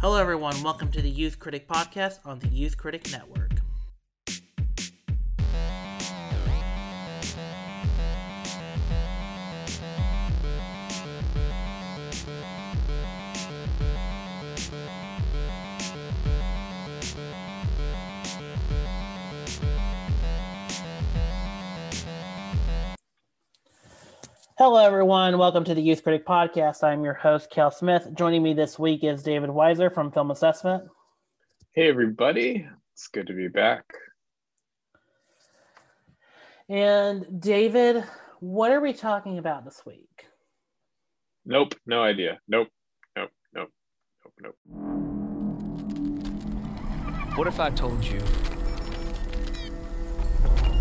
Hello, everyone. Welcome to the Youth Critic Podcast on the Youth Critic Network. Hello, everyone. Welcome to the Youth Critic Podcast. I'm your host, Kale Smith. Joining me this week is David Weiser from Film Assessment. Hey, everybody. It's good to be back. And David, what are we talking about this week? Nope, no idea. Nope, nope, nope, nope, nope. What if I told you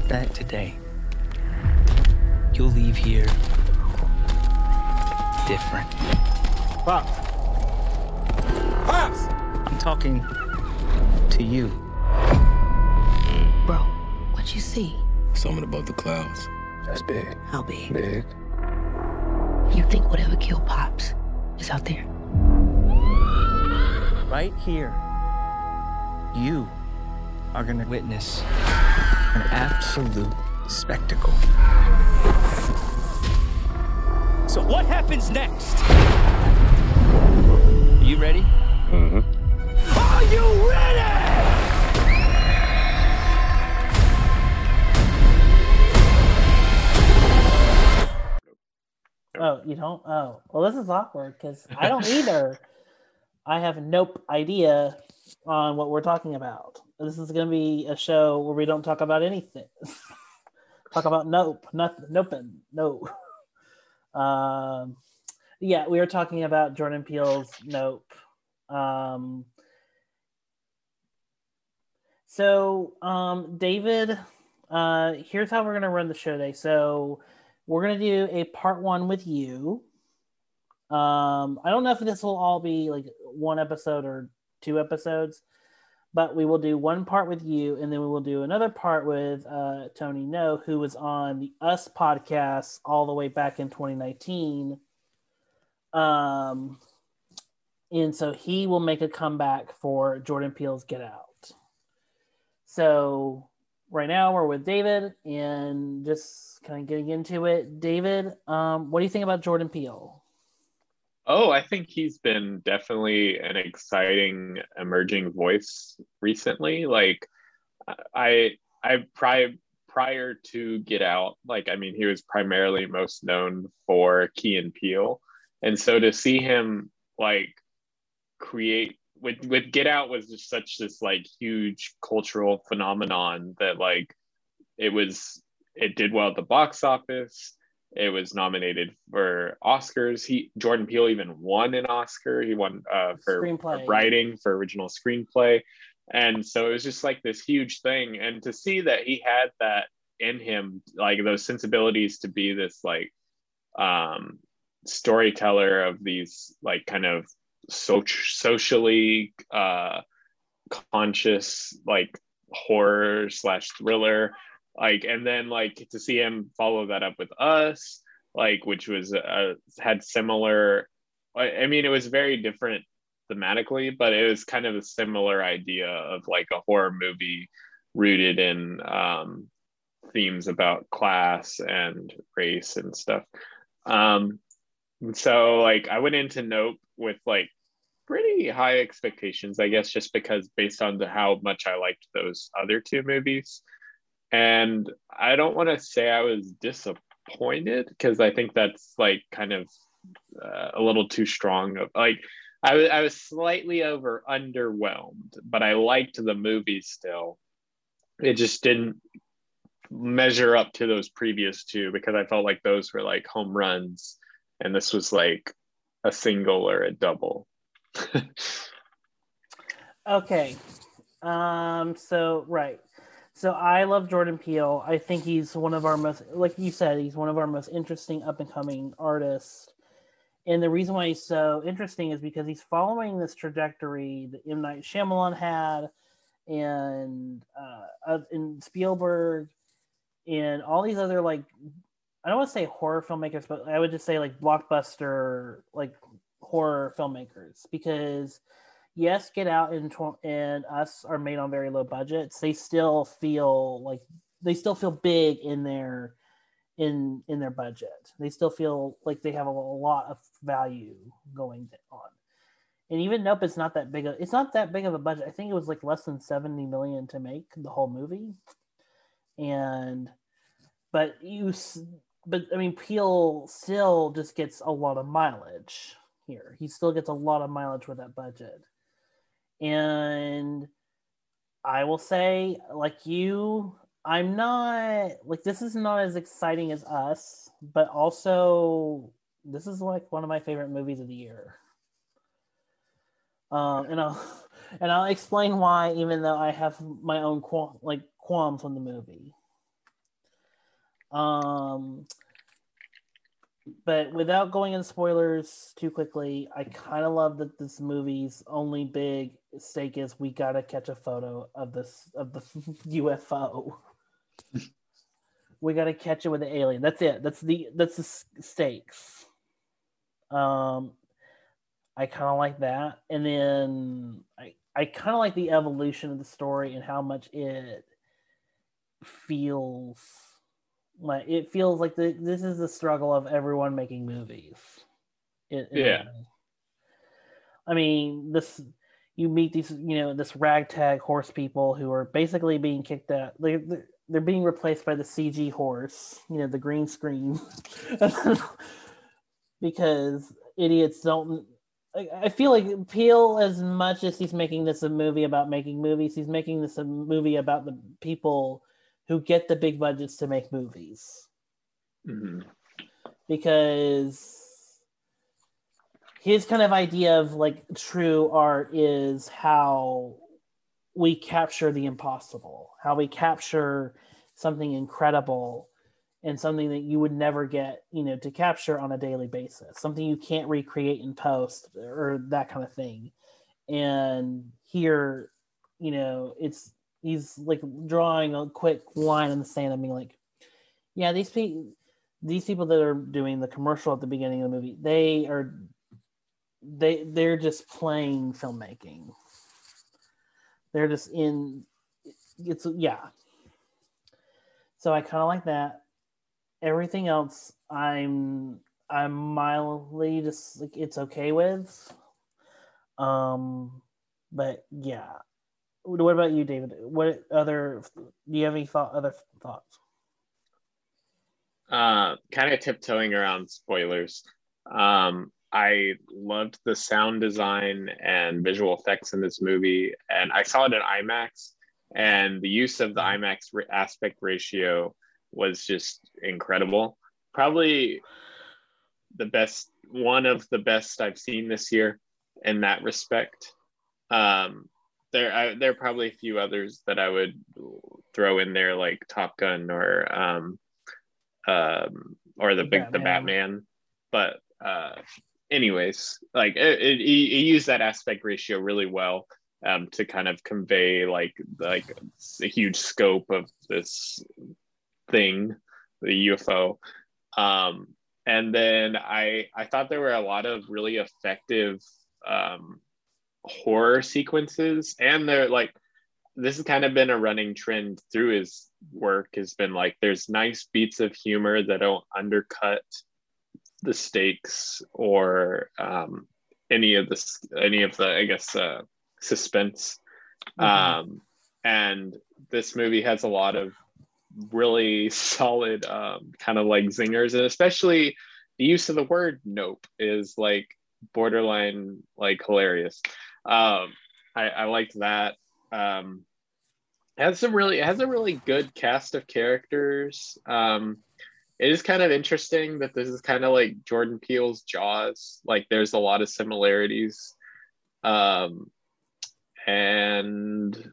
that today you'll leave here different? Pops. Pops! I'm talking to you. Bro, what you see? Something above the clouds. That's big. How big? Big. You think whatever killed Pops is out there? Right here, you are going to witness an absolute spectacle. So, what happens next? Are you ready? Mm-hmm. Are you ready? Oh, you don't? Oh, well, this is awkward because I don't either. I have nope idea on what we're talking about. This is going to be a show where we don't talk about anything. talk about nope, nothing, nope, no. Um, yeah, we were talking about Jordan Peele's Nope. Um, so, um, David, uh, here's how we're going to run the show today. So, we're going to do a part one with you. Um, I don't know if this will all be like one episode or two episodes, but we will do one part with you, and then we will do another part with uh, Tony Ngo, who was on the Us podcast all the way back in 2019. Um, and so he will make a comeback for Jordan Peele's Get Out. So right now we're with David and just kind of getting into it. David, um, what do you think about Jordan Peele? Oh, I think he's been definitely an exciting emerging voice recently. Like, I, I prior prior to Get Out, like, I mean, he was primarily most known for Key and Peele, and so to see him like create with with Get Out was just such this like huge cultural phenomenon that like it was it did well at the box office. It was nominated for Oscars. He Jordan Peele even won an Oscar. He won uh, for, Screenplay. writing for original screenplay, and so it was just like this huge thing. And to see that he had that in him, like those sensibilities to be this like um, storyteller of these like kind of so socially uh, conscious like horror slash thriller like and then like to see him follow that up with us like which was uh, had similar I, mean it was very different thematically but it was kind of a similar idea of like a horror movie rooted in um, themes about class and race and stuff. Um, so like i went into nope with like pretty high expectations i guess just because based on the, how much i liked those other two movies and i don't want to say i was disappointed because i think that's like kind of uh, a little too strong of like I was I was slightly over underwhelmed, but I liked the movie still. It just didn't measure up to those previous two because I felt like those were like home runs, and this was like a single or a double. Okay. Um, so right. So I love Jordan Peele. I think he's one of our most like you said, he's one of our most interesting up and coming artists. And the reason why he's so interesting is because he's following this trajectory that M. Night Shyamalan had and uh and Spielberg and all these other like I don't want to say horror filmmakers, but I would just say like blockbuster like horror filmmakers because yes, Get Out and and Us are made on very low budgets. They still feel like they still feel big in their in in their budget. They still feel like they have a, lot of value going on. And even Nope, it's not that big. Of, it's not that big of a budget. I think it was like less than seventy million to make the whole movie. And, but you, but I mean, Peele still just gets a lot of mileage here. He still gets a lot of mileage with that budget. And I will say, like you, I'm not like this is not as exciting as us, but also this is like one of my favorite movies of the year. Um, and I'll and I'll explain why, even though I have my own qual- like qualms on the movie. Um, but without going into spoilers too quickly, I kind of love that this movie's only big stake is we gotta catch a photo of this of the UFO. we gotta catch it with the alien. That's it. That's the that's the stakes. Um, I kind of like that, and then I I kind of like the evolution of the story and how much it feels like it feels like the, this is the struggle of everyone making movies. In Yeah. I mean, this you meet these, you know, this ragtag horse people who are basically being kicked out. They they're, they're being replaced by the CG horse, you know, the green screen, because idiots don't. I I feel like Peele, as much as he's making this a movie about making movies, he's making this a movie about the people who get the big budgets to make movies Mhm. because his kind of idea of like true art is how we capture the impossible, how we capture something incredible and something that you would never get, you know, to capture on a daily basis, something you can't recreate in post or that kind of thing. And here, you know, it's he's like drawing a quick line in the sand and being like, yeah, these people these people that are doing the commercial at the beginning of the movie, they are they they're just playing filmmaking. They're just in it's yeah. So I kind of like that. Everything else I'm I'm mildly just like it's okay with. Um but yeah. What about you, David? What other do you have any thought other thoughts? uh, kind of tiptoeing around spoilers. Um, I loved the sound design and visual effects in this movie, and I saw it in IMAX, and the use of the IMAX aspect ratio was just incredible. Probably the best, one of the best I've seen this year in that respect. Um, there, I, there are probably a few others that I would throw in there, like Top Gun or um, um, or the big the Batman. Batman. But uh, anyways, like it, it, he, he used that aspect ratio really well um, to kind of convey like like a huge scope of this thing, the UFO. Um, and then I I thought there were a lot of really effective um, horror sequences, and they're like this has kind of been a running trend through his work has been like there's nice beats of humor that don't undercut the stakes or um, any of the any of the I guess uh, suspense. Mhm. Um, and this movie has a lot of really solid um, kind of like zingers, and especially the use of the word "nope" is like borderline like hilarious. Um, I, I liked that. Um, has some really has a really good cast of characters. Um, it is kind of interesting that this is kind of like Jordan Peele's Jaws. Like there's a lot of similarities. Um, and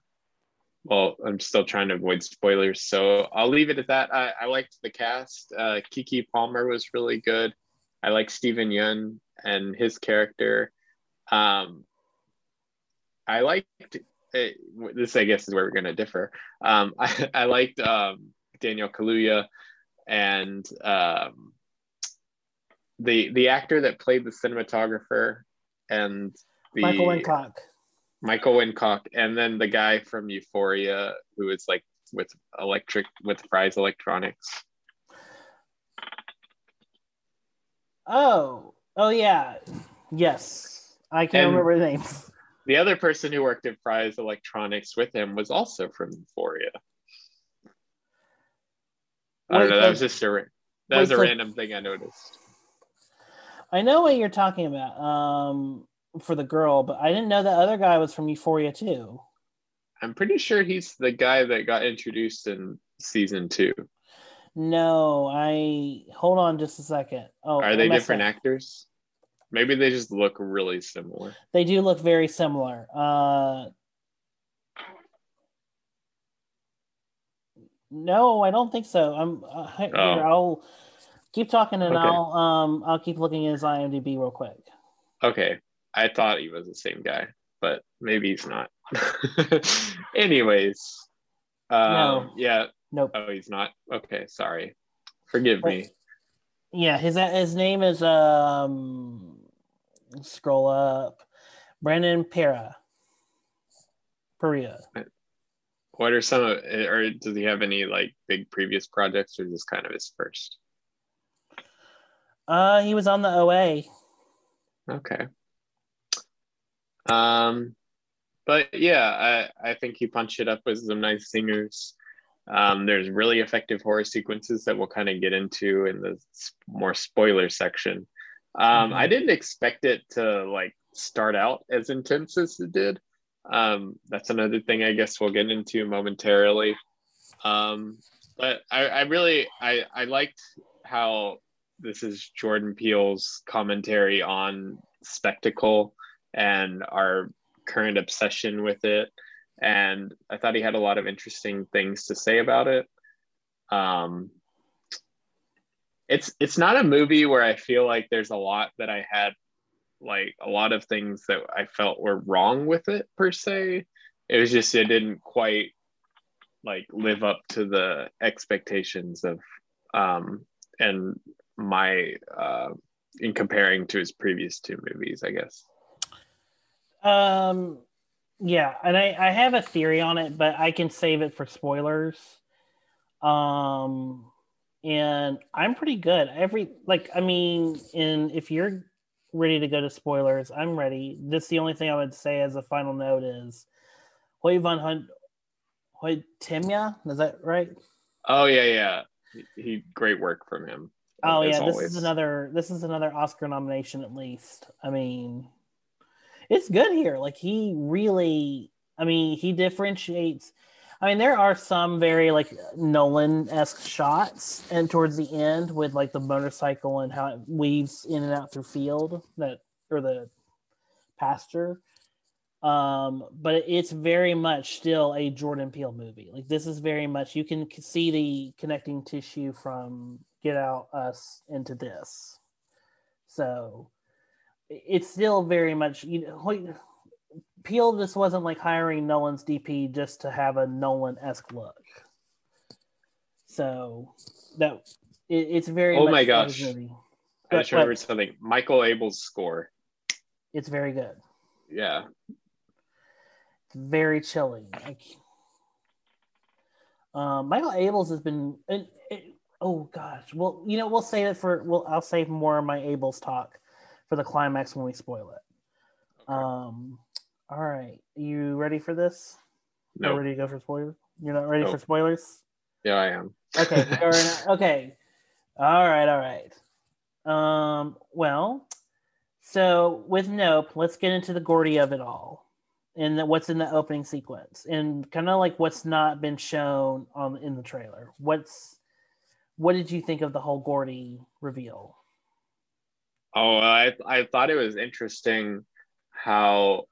well, I'm still trying to avoid spoilers, so I'll leave it at that. I, I liked the cast. Uh, Keke Palmer was really good. I like Steven Yeun and his character. Um, I liked it, this. I guess is where we're going to differ. Um, I, I liked um, Daniel Kaluuya and um, the the actor that played the cinematographer and the Michael Wincott. Michael Wincott, and then the guy from Euphoria who is like with electric with Fry's Electronics. Oh, oh yeah, yes. I can't And- remember the names. The other person who worked at Fry's Electronics with him was also from Euphoria. I don't know. That was just a that was a random thing I noticed. I know what you're talking about. Um, for the girl, but I didn't know that other guy was from Euphoria too. I'm pretty sure he's the guy that got introduced in season two. No, I hold on just a second. Oh, Are they different up. actors? Maybe they just look really similar. They do look very similar. Uh, no, I don't think so. I'm. Uh, here, Oh. I'll keep talking and Okay. I'll um I'll keep looking at his IMDb real quick. Okay, I thought he was the same guy, but maybe he's not. Anyways, um, No. yeah. Nope. Oh, he's not. Okay, sorry. Forgive me. Yeah, his his name is um. Scroll up, Brandon Pera. Perea. What are some of, or does he have any like big previous projects, or just kind of his first? Uh, he was on the OA. Okay. Um, but yeah, I I think he punched it up with some nice singers. Um, there's really effective horror sequences that we'll kind of get into in the more spoiler section. Um, Mhm. I didn't expect it to like start out as intense as it did. Um, that's another thing I guess we'll get into momentarily. Um, but I, I really I, I liked how this is Jordan Peele's commentary on spectacle and our current obsession with it. And I thought he had a lot of interesting things to say about it. Um, it's it's not a movie where I feel like there's a lot that I had like a lot of things that I felt were wrong with it per se. It was just it didn't quite like live up to the expectations of um and my uh in comparing to his previous two movies, I guess. Um, yeah, and I I have a theory on it, but I can save it for spoilers. Um, and I'm pretty good. Every like, I mean, and if you're ready to go to spoilers, I'm ready. This the only thing I would say as a final note is Hoy van Hunt, Hoy Timya, is that right? Oh yeah, yeah. He, he great work from him. Oh yeah, this is another this is another Oscar nomination at least. I mean, it's good here. Like he really, I mean, he differentiates. I mean, there are some very like Nolan esque shots, and towards the end with like the motorcycle and how it weaves in and out through field that or the pasture. Um, but it's very much still a Jordan Peele movie. Like this is very much you can see the connecting tissue from Get Out, Us into this. So it's still very much you know Peele just wasn't like hiring Nolan's DP just to have a Nolan esque look. So that it, it's very Oh my gosh. movie. I just But- remembered something. Michael Abels' score. It's very good. Yeah. It's very chilling. Like, um, Michael Abels has been. And, it, oh gosh, well, you know, we'll save it for. Well, I'll save more of my Abels talk for the climax when we spoil it. Um, all right, you ready for this? No. Are ready to go for spoilers? You're not ready No. for spoilers? Yeah, I am. Okay, not- okay. All right, all right. Um, well, so with Nope, let's get into the Gordy of it all and the, what's in the opening sequence and kind of like what's not been shown on in the trailer. What's what did you think of the whole Gordy reveal? Oh, I I thought it was interesting how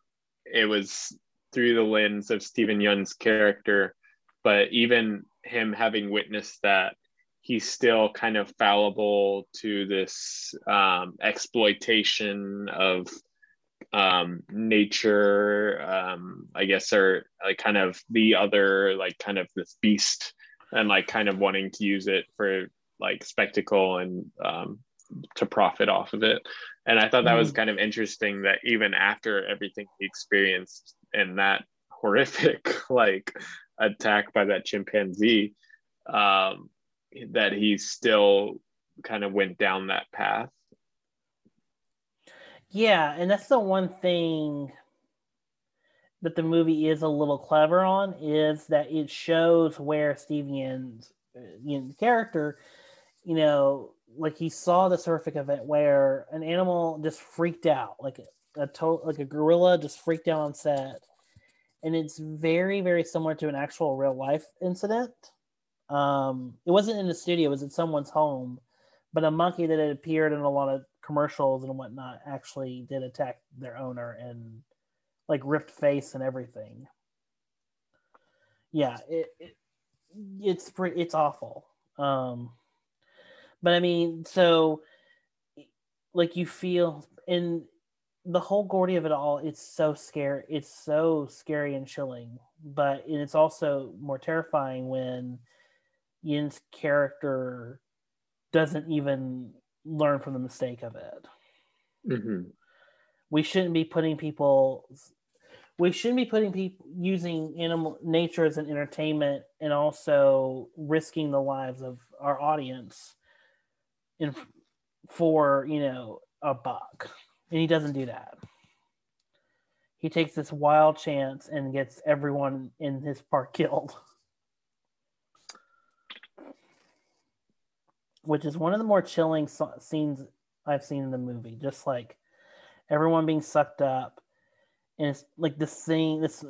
it was through the lens of Steven Yeun's character, but even him having witnessed that, he's still kind of fallible to this um, exploitation of um, nature, um, I guess, or like kind of the other, like kind of this beast, and like kind of wanting to use it for like spectacle and um, to profit off of it. And I thought that was kind of interesting that even after everything he experienced in that horrific like attack by that chimpanzee um, that he still kind of went down that path. Yeah, and that's the one thing that the movie is a little clever on is that it shows where Steve Yeun's you know, character, you know, like he saw this horrific event where an animal just freaked out, like a, total, like a gorilla just freaked out on set, and it's very, very similar to an actual real life incident. Um, it wasn't in the studio; it was in someone's home, but a monkey that had appeared in a lot of commercials and whatnot actually did attack their owner and like ripped face and everything. Yeah, it, it it's pretty it's awful. Um, but I mean, so like you feel in the whole Gordy of it all, it's so scary. It's so scary and chilling, but it's also more terrifying when Yeun's character doesn't even learn from the mistake of it. Mm-hmm. We shouldn't be putting people. We shouldn't be putting people using animal nature as an entertainment and also risking the lives of our audience in for you know a buck. And he doesn't do that. He takes this wild chance and gets everyone in his park killed. Which is one of the more chilling so- scenes i've seen in the movie. Just like everyone being sucked up. And it's like this thing this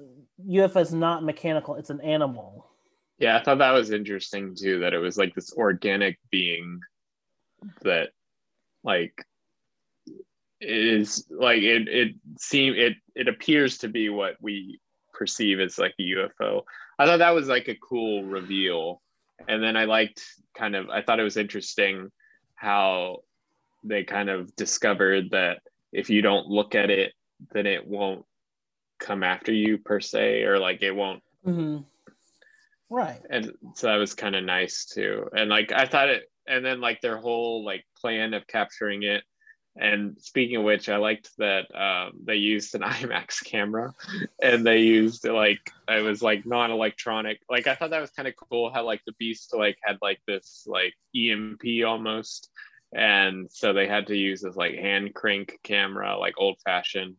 ufo is not mechanical. It's an animal. Yeah, I thought that was interesting too. That it was like this organic being that, like, is like it. It seem it. It appears to be what we perceive as like a UFO. I thought that was like a cool reveal, and then I liked kind of. I thought it was interesting how they kind of discovered that if you don't look at it, then it won't come after you per se, or like it won't mm-hmm. right and so that was kind of nice too and like i thought it and then like their whole like plan of capturing it. And speaking of which i liked that um, they used an imax camera and they used like it was like non-electronic. Like i thought that was kind of cool how like the beast like had like this like emp almost. And so they had to use this like hand crank camera like old fashioned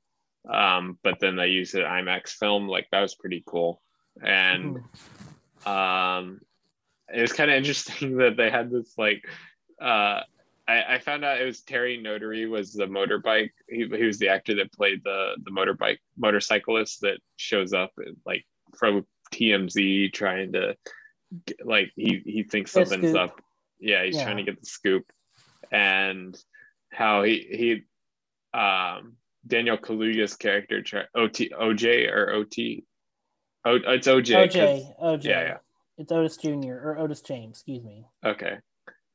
um, but then they used an imax film. Like that was pretty cool. And um it was kind of interesting that they had this like uh I, I found out it was Terry Notary was the motorbike. He, he was the actor that played the the motorbike motorcyclist that shows up like from TMZ trying to like he he thinks something's up. Yeah, he's Yeah. trying to get the scoop, and how he he um Daniel Kaluuya's character OT OJ or OT. Oh, it's OJ. oj oj Yeah, yeah. It's otis jr or otis james excuse me Okay.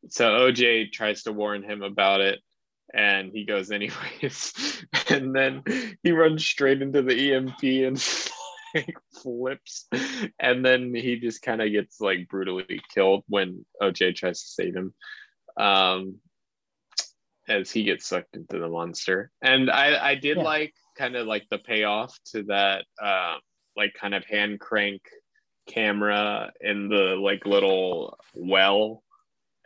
So OJ tries to warn him about it and he goes anyways. and then he runs straight into the EMP and like flips. And then he just kind of gets like brutally killed when OJ tries to save him. Um as he gets sucked into the monster. And I I did Yeah. like kind of like the payoff to that uh like kind of hand crank camera in the like little well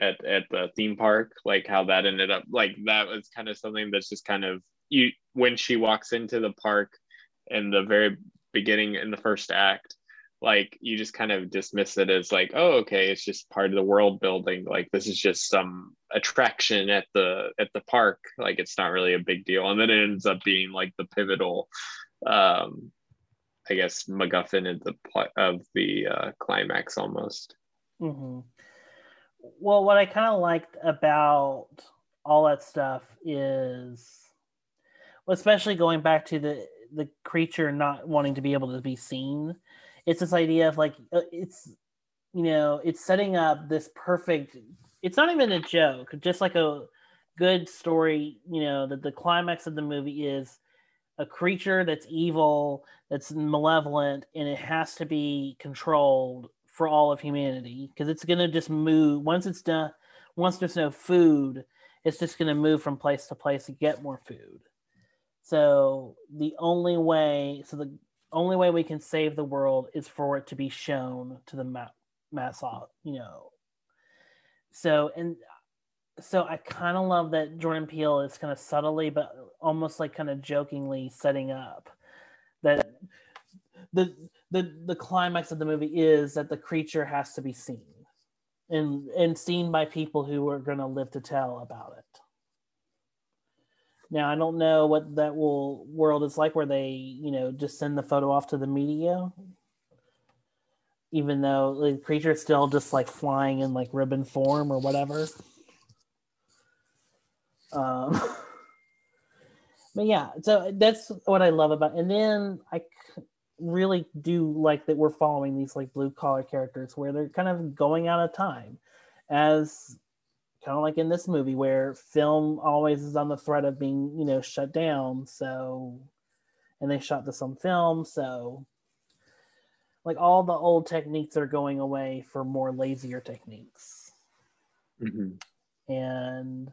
at at the theme park like how that ended up like that was kind of something that's just kind of you when she walks into the park in the very beginning in the first act like you just kind of dismiss it as like oh okay it's just part of the world building like this is just some attraction at the at the park like it's not really a big deal. And then it ends up being like the pivotal um i guess macguffin of the pl- of the uh, climax almost hmm Well, what I kind of liked about all that stuff is, well, especially going back to the the creature not wanting to be able to be seen. It's this idea of like uh, it's, you know, it's setting up this perfect. It's not even a joke, just like a good story. You know, that the climax of the movie is a creature that's evil, that's malevolent, and it has to be controlled for all of humanity because it's going to just move once it's done once there's no food it's just going to move from place to place to get more food so the only way so the only way we can save the world is for it to be shown to the ma- mass, you know. So and so I kind of love that Jordan Peele is kind of subtly, but almost like kind of jokingly setting up that the the the climax of the movie is that the creature has to be seen and and seen by people who are going to live to tell about it. Now I don't know what that will world is like where they you know just send the photo off to the media, even though the creature is still just like flying in like ribbon form or whatever. Um, but yeah, so that's what I love about. And then I really do like that we're following these like blue collar characters where they're kind of going out of time, as kind of like in this movie where film always is on the threat of being you know shut down. So, and they shot this on film, so like all the old techniques are going away for more lazier techniques Mhm. and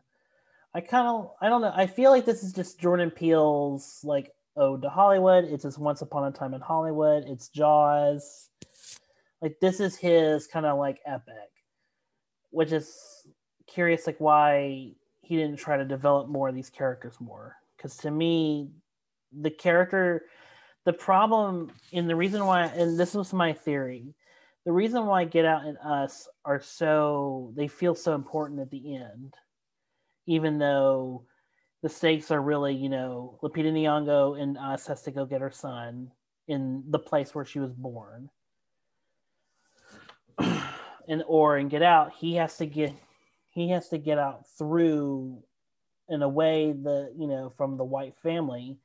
I kind of I don't know. I feel like this is just Jordan Peele's like ode to Hollywood. It's just Once Upon a Time in Hollywood. It's Jaws. Like this is his kind of like epic, which is curious like why he didn't try to develop more of these characters more. Because to me, the character, the problem, and the reason why, and this was my theory, the reason why Get Out and Us are so they feel so important at the end even though the stakes are really, you know, Lupita Nyong'o and us has to go get her son in the place where she was born. and or and Get Out, he has to get he has to get out through in a way the you know from the white family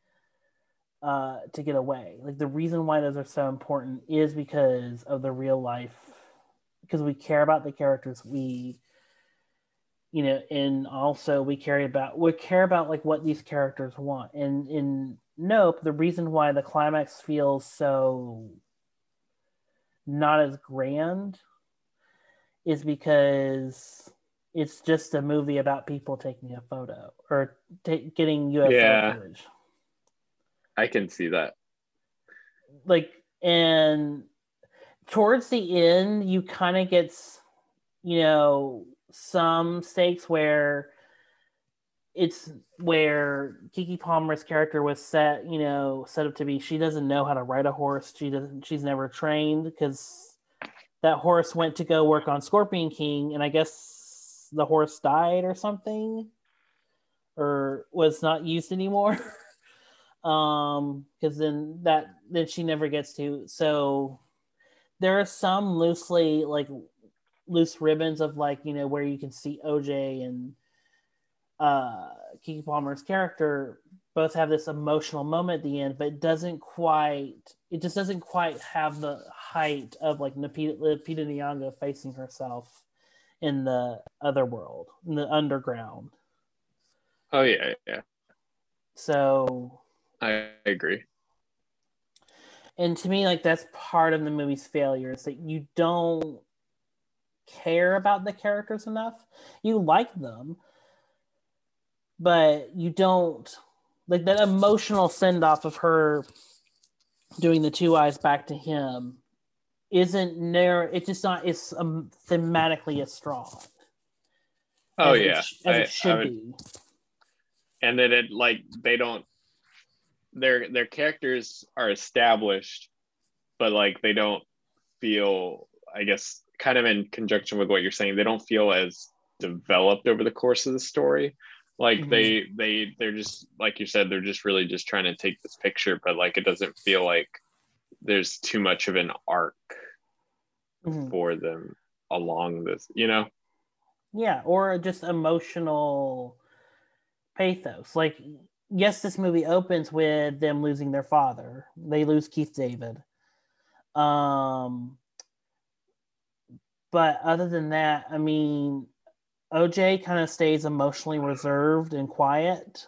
uh to get away. Like the reason why those are so important is because of the real life because we care about the characters we you know and also we care about we care about like what these characters want and in nope the reason why the climax feels so not as grand is because it's just a movie about people taking a photo or ta getting UFO Yeah. footage I can see that. like and towards the end you kind of gets you know some stakes where it's where Keke Palmer's character was set, you know, set up to be she doesn't know how to ride a horse. She doesn't she's never trained because that horse went to go work on Scorpion King and I guess the horse died or something or was not used anymore. um because then that then she never gets to so there are some loosely like loose ribbons of like you know where you can see oj and uh keke palmer's character both have this emotional moment at the end but it doesn't quite it just doesn't quite have the height of like Lupita, Lupita Nyong'o facing herself in the other world in the underground Oh yeah, yeah. so I agree. and to me like that's part of the movie's failure is that you don't care about the characters enough you like them but you don't like that emotional send off of her doing the two eyes back to him isn't near it's just not it's um, thematically as strong Oh as yeah. sh- as I- it should would- be and then it like they don't their their characters are established but like they don't feel i guess kind of in conjunction with what you're saying they don't feel as developed over the course of the story like Mhm. they they they're just like you said they're just really just trying to take this picture but like it doesn't feel like there's too much of an arc Mhm. for them along this you know Yeah, or just emotional pathos. Like, yes, this movie opens with them losing their father. They lose Keith David. Um, but other than that, I mean, OJ kind of stays emotionally reserved and quiet,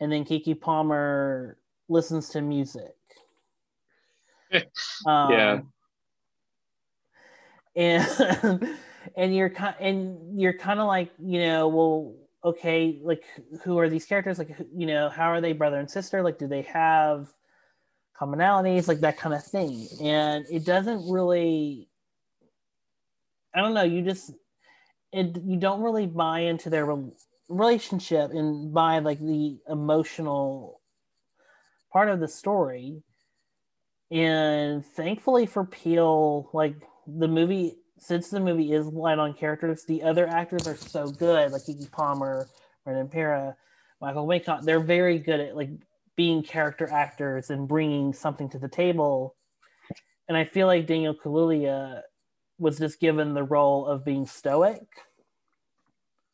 and then Keke Palmer listens to music. um, Yeah. and and you're kind and you're kind of like you know well okay like who are these characters like you know how are they brother and sister like do they have commonalities, like that kind of thing. And it doesn't really, I don't know, you just, it, you don't really buy into their rel- relationship and buy like the emotional part of the story. And thankfully for Peele, like the movie, since the movie is light on characters, the other actors are so good, like Keke Palmer, Brandon Perea, Michael Wincott. They're very good at like being character actors and bringing something to the table. And I feel like Daniel Kaluuya was just given the role of being stoic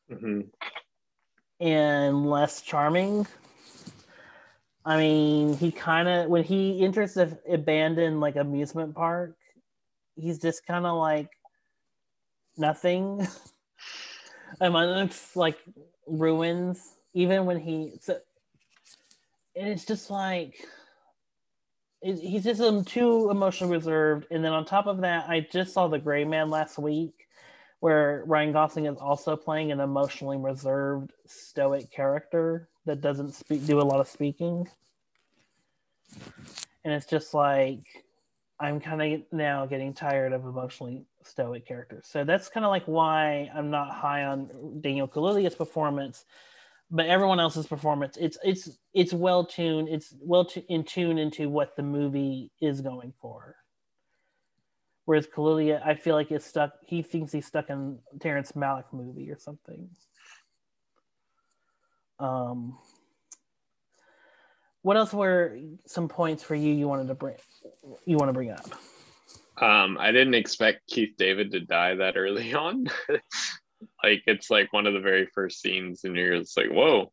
hmm and less charming. I mean, he kind of when he enters the abandoned like amusement park, he's just kind of like nothing and amongst like ruins. Even when he so, and it's just like he's just too emotionally reserved. And then on top of that, I just saw The Gray Man last week, where Ryan Gosling is also playing an emotionally reserved, stoic character that doesn't speak, do a lot of speaking. And it's just like I'm kind of now getting tired of emotionally stoic characters. So that's kind of like why I'm not high on Daniel Kaluuya's performance, but everyone else's performance. It's it's it's well tuned. It's well tu- in tune into what the movie is going for. Whereas Kaluuya, I feel like is stuck. He thinks he's stuck in Terrence Malick movie or something. Um, what else were some points for you you wanted to bring? You want to bring up? Um, I didn't expect Keith David to die that early on. like it's like one of the very first scenes, and you're just like, whoa.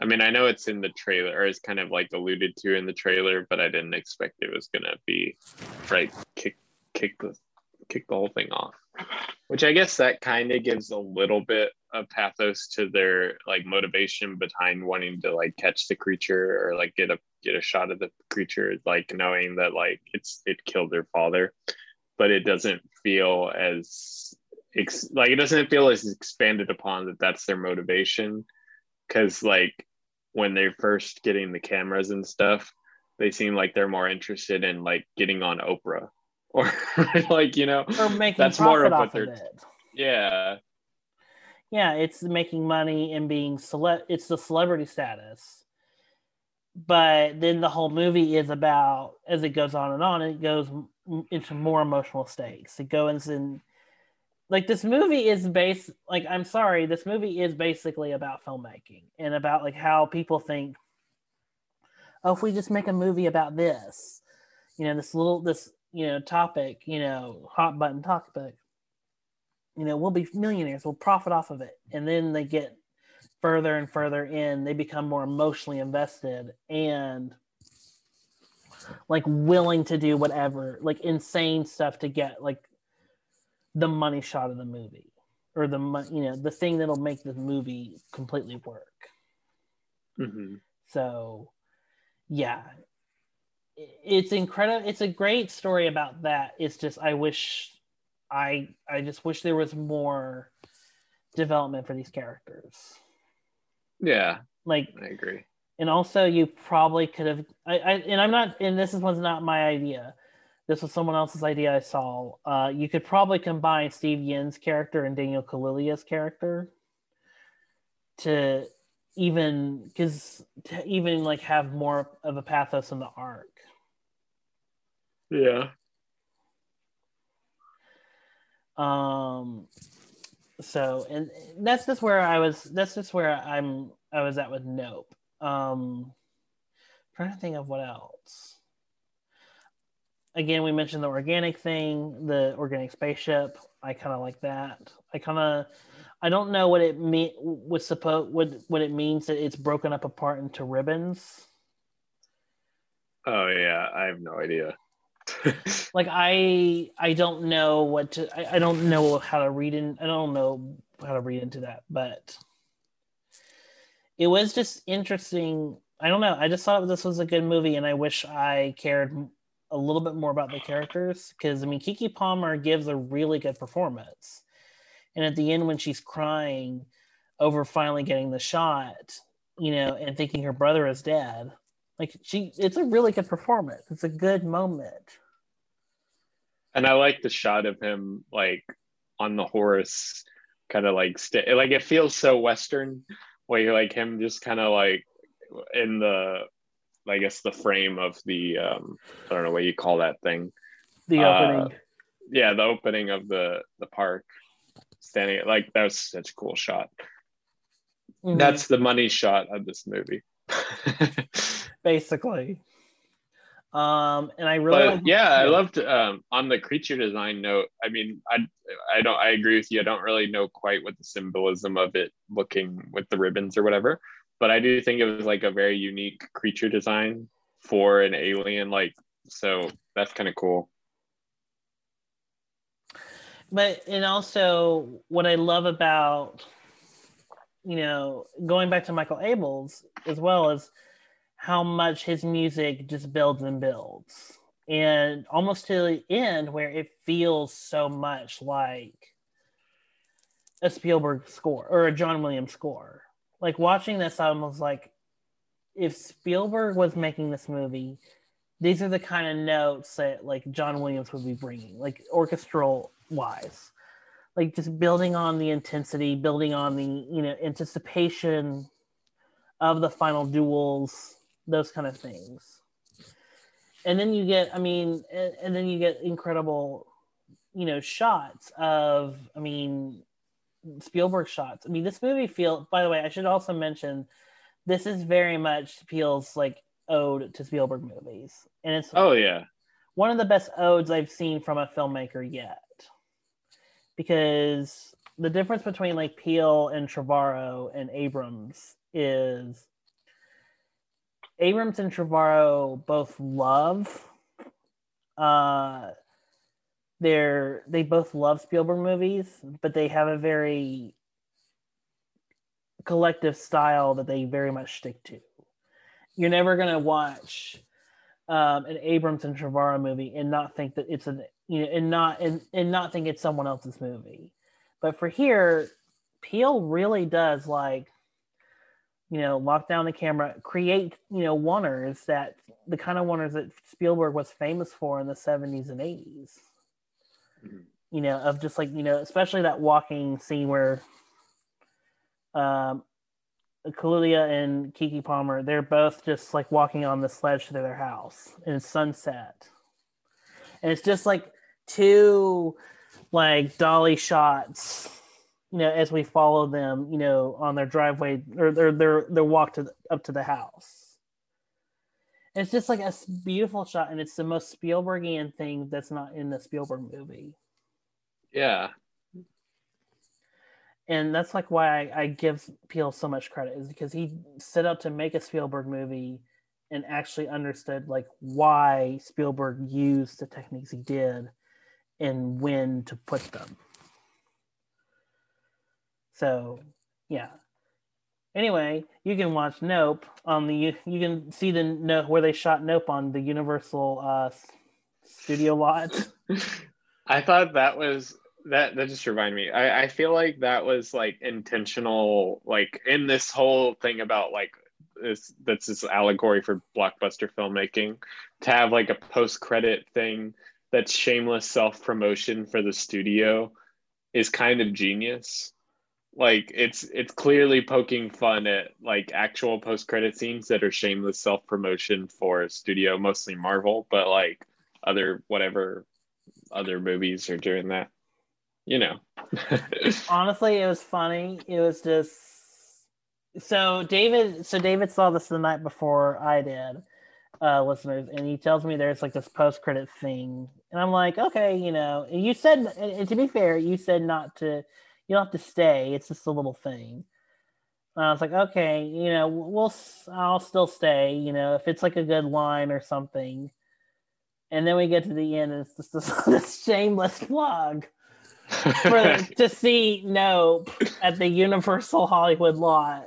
I mean, I know it's in the trailer, or it's kind of like alluded to in the trailer, but I didn't expect it was gonna be right kick kick the kick the whole thing off. Which I guess that kind of gives a little bit of pathos to their like motivation behind wanting to like catch the creature or like get a get a shot of the creature, like knowing that like it's it killed their father, but it doesn't feel as ex- like it doesn't feel as expanded upon that that's their motivation. Because like when they're first getting the cameras and stuff they seem like they're more interested in like getting on oprah. Or like you know Or making That's more of what off of they're- it? yeah. Yeah it's making money and being cele- it's the celebrity status. But then the whole movie is about as it goes on and on it goes into more emotional stakes. It goes in like this movie is based like i'm sorry this movie is basically about filmmaking and about like how people think oh if we just make a movie about this you know this little this you know topic you know hot button topic you know, we'll be millionaires, we'll profit off of it. And then they get further and further in, they become more emotionally invested and like willing to do whatever, like insane stuff to get like the money shot of the movie or the you know, the thing that'll make the movie completely work. hmm So, yeah, it's incredible. It's a great story about that. It's just I wish I I just wish there was more development for these characters. yeah Like, i agree and also you probably could have. I, I and I'm not. And this was not my idea. This was someone else's idea I saw. Uh, you could probably combine Steve Yeun's character and Daniel Kaluuya's character to even because to even like have more of a pathos in the arc. yeah Um, so and that's just where I was. That's just where I'm. I was at with Nope. Um, trying to think of what else. Again, we mentioned the organic thing, the organic spaceship. I kind of like that. I kind of, I don't know what it mean was supposed what what it means that it's broken up apart into ribbons. oh yeah i have no idea like i i don't know what to I, I don't know how to read in i don't know how to read into that but it was just interesting i don't know i just thought this was a good movie and i wish i cared a little bit more about the characters because i mean keke palmer gives a really good performance and at the end when she's crying over finally getting the shot you know and thinking her brother is dead Like she, it's a really good performance. It's a good moment. And I like the shot of him like on the horse, kind of like st- like it feels so western, where like him just kind of like in the, I guess the frame of the um I don't know what you call that thing. The Uh, opening. Yeah, the opening of the the park, standing like that was such a cool shot. Mhm. That's the money shot of this movie. basically. Um, and I really but yeah, I loved um, on the creature design note. I mean, I I don't I agree with you. I don't really know quite what the symbolism of it looking with the ribbons or whatever, but I do think it was like a very unique creature design for an alien. Like, so that's kind of cool. but and also what I love about you know going back to Michael Abels as well as how much his music just builds and builds and almost to the end where it feels so much like a Spielberg score or a John Williams score. Like watching this, I was like, if Spielberg was making this movie, these are the kind of notes that like John Williams would be bringing, like orchestral wise, like just building on the intensity, building on the you know anticipation of the final duels, those kind of things. And then you get, I mean, and, and then you get incredible, you know, shots of, I mean, Spielberg shots. I mean, this movie feels. By the way, I should also mention, this is very much feels like ode to Spielberg movies, and it's Oh yeah, one of the best odes I've seen from a filmmaker yet. Because the difference between like Peele and Trevorrow and Abrams is Abrams and Trevorrow both love uh they're they both love Spielberg movies, but they have a very collective style that they very much stick to. You're never gonna watch um, an Abrams and Trevorrow movie and not think that it's a you know and not and, and not think it's someone else's movie. But for here, Peele really does like you know lock down the camera, create you know oneers that the kind of oneers that Spielberg was famous for in the 70s and 80s. Mhm. You know, of just like you know, especially that walking scene where um Kaluuya and Keke Palmer, they're both just like walking on the sledge to their house and it's sunset. And it's just like two like dolly shots, you know, as we follow them, you know, on their driveway or their their their walk to the, up to the house. It's just like a beautiful shot, and it's the most Spielbergian thing that's not in the Spielberg movie yeah. and that's like why I, I give Peele so much credit is because he set out to make a Spielberg movie and actually understood like why Spielberg used the techniques he did and when to put them. So, yeah. Anyway, you can watch Nope on the you can see the no where they shot Nope on the Universal uh, studio lot. I thought that was that that just reminded me. I, I feel like that was like intentional, like in this whole thing about like this that's this allegory for blockbuster filmmaking to have like a post credit thing that's shameless self promotion for the studio is kind of genius. Like it's it's clearly poking fun at like actual post credit scenes that are shameless self promotion for a studio, mostly Marvel, but like other whatever other movies are doing that. You know. honestly it was funny it was just so david so david saw this the night before i did uh listeners and he tells me there's like this post-credit thing and i'm like okay you know you said and to be fair you said not to you don't have to stay it's just a little thing and i was like okay you know we'll I'll still stay you know if it's like a good line or something and then we get to the end and it's just this, this shameless plug for to see Nope at the Universal Hollywood lot.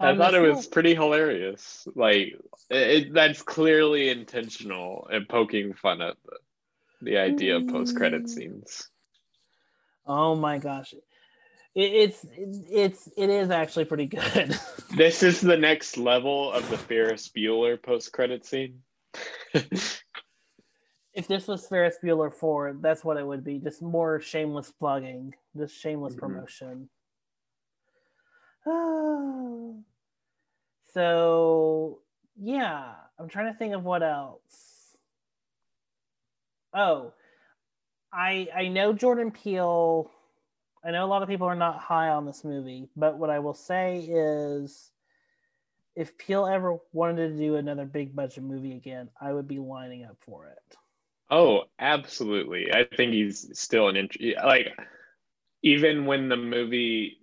I Um, thought it was pretty hilarious. Like it, it- that's clearly intentional and poking fun at the, the idea of post credit Mm. scenes. Oh my gosh. It, it's it's it is actually pretty good. This is the next level of the Ferris Bueller post credit scene. if this was Ferris Bueller 4, that's what it would be. Just more shameless plugging, just shameless Mhm. promotion. Oh. so, yeah, I'm trying to think of what else. Oh, I I know Jordan Peele. I know a lot of people are not high on this movie, but what I will say is if Peele ever wanted to do another big budget movie again, I would be lining up for it. Oh, absolutely. I think he's still an int- like even when the movie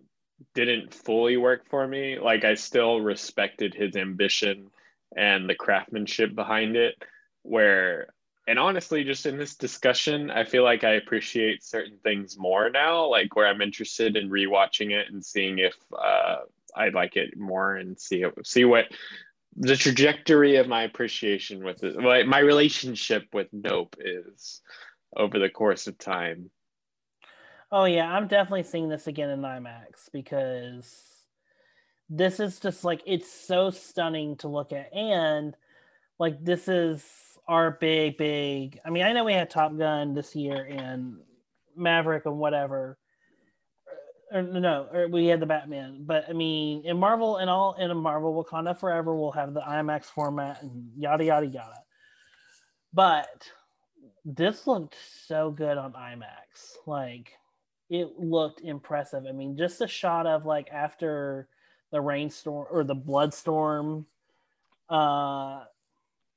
didn't fully work for me, like I still respected his ambition and the craftsmanship behind it where and honestly just in this discussion, I feel like I appreciate certain things more now, like where I'm interested in rewatching it and seeing if uh I like it more and see it, see what the trajectory of my appreciation with it, like my relationship with Nope is over the course of time. Oh yeah, I'm definitely seeing this again in IMAX because this is just like it's so stunning to look at and like this is our big big I mean I know we had Top Gun this year and Maverick and whatever or no, or we had the Batman, but I mean in Marvel and all in a Marvel Wakanda Forever we'll have the IMAX format and yada yada yada. But this looked so good on IMAX. Like it looked impressive. I mean, just a shot of like after the rainstorm or the bloodstorm, uh,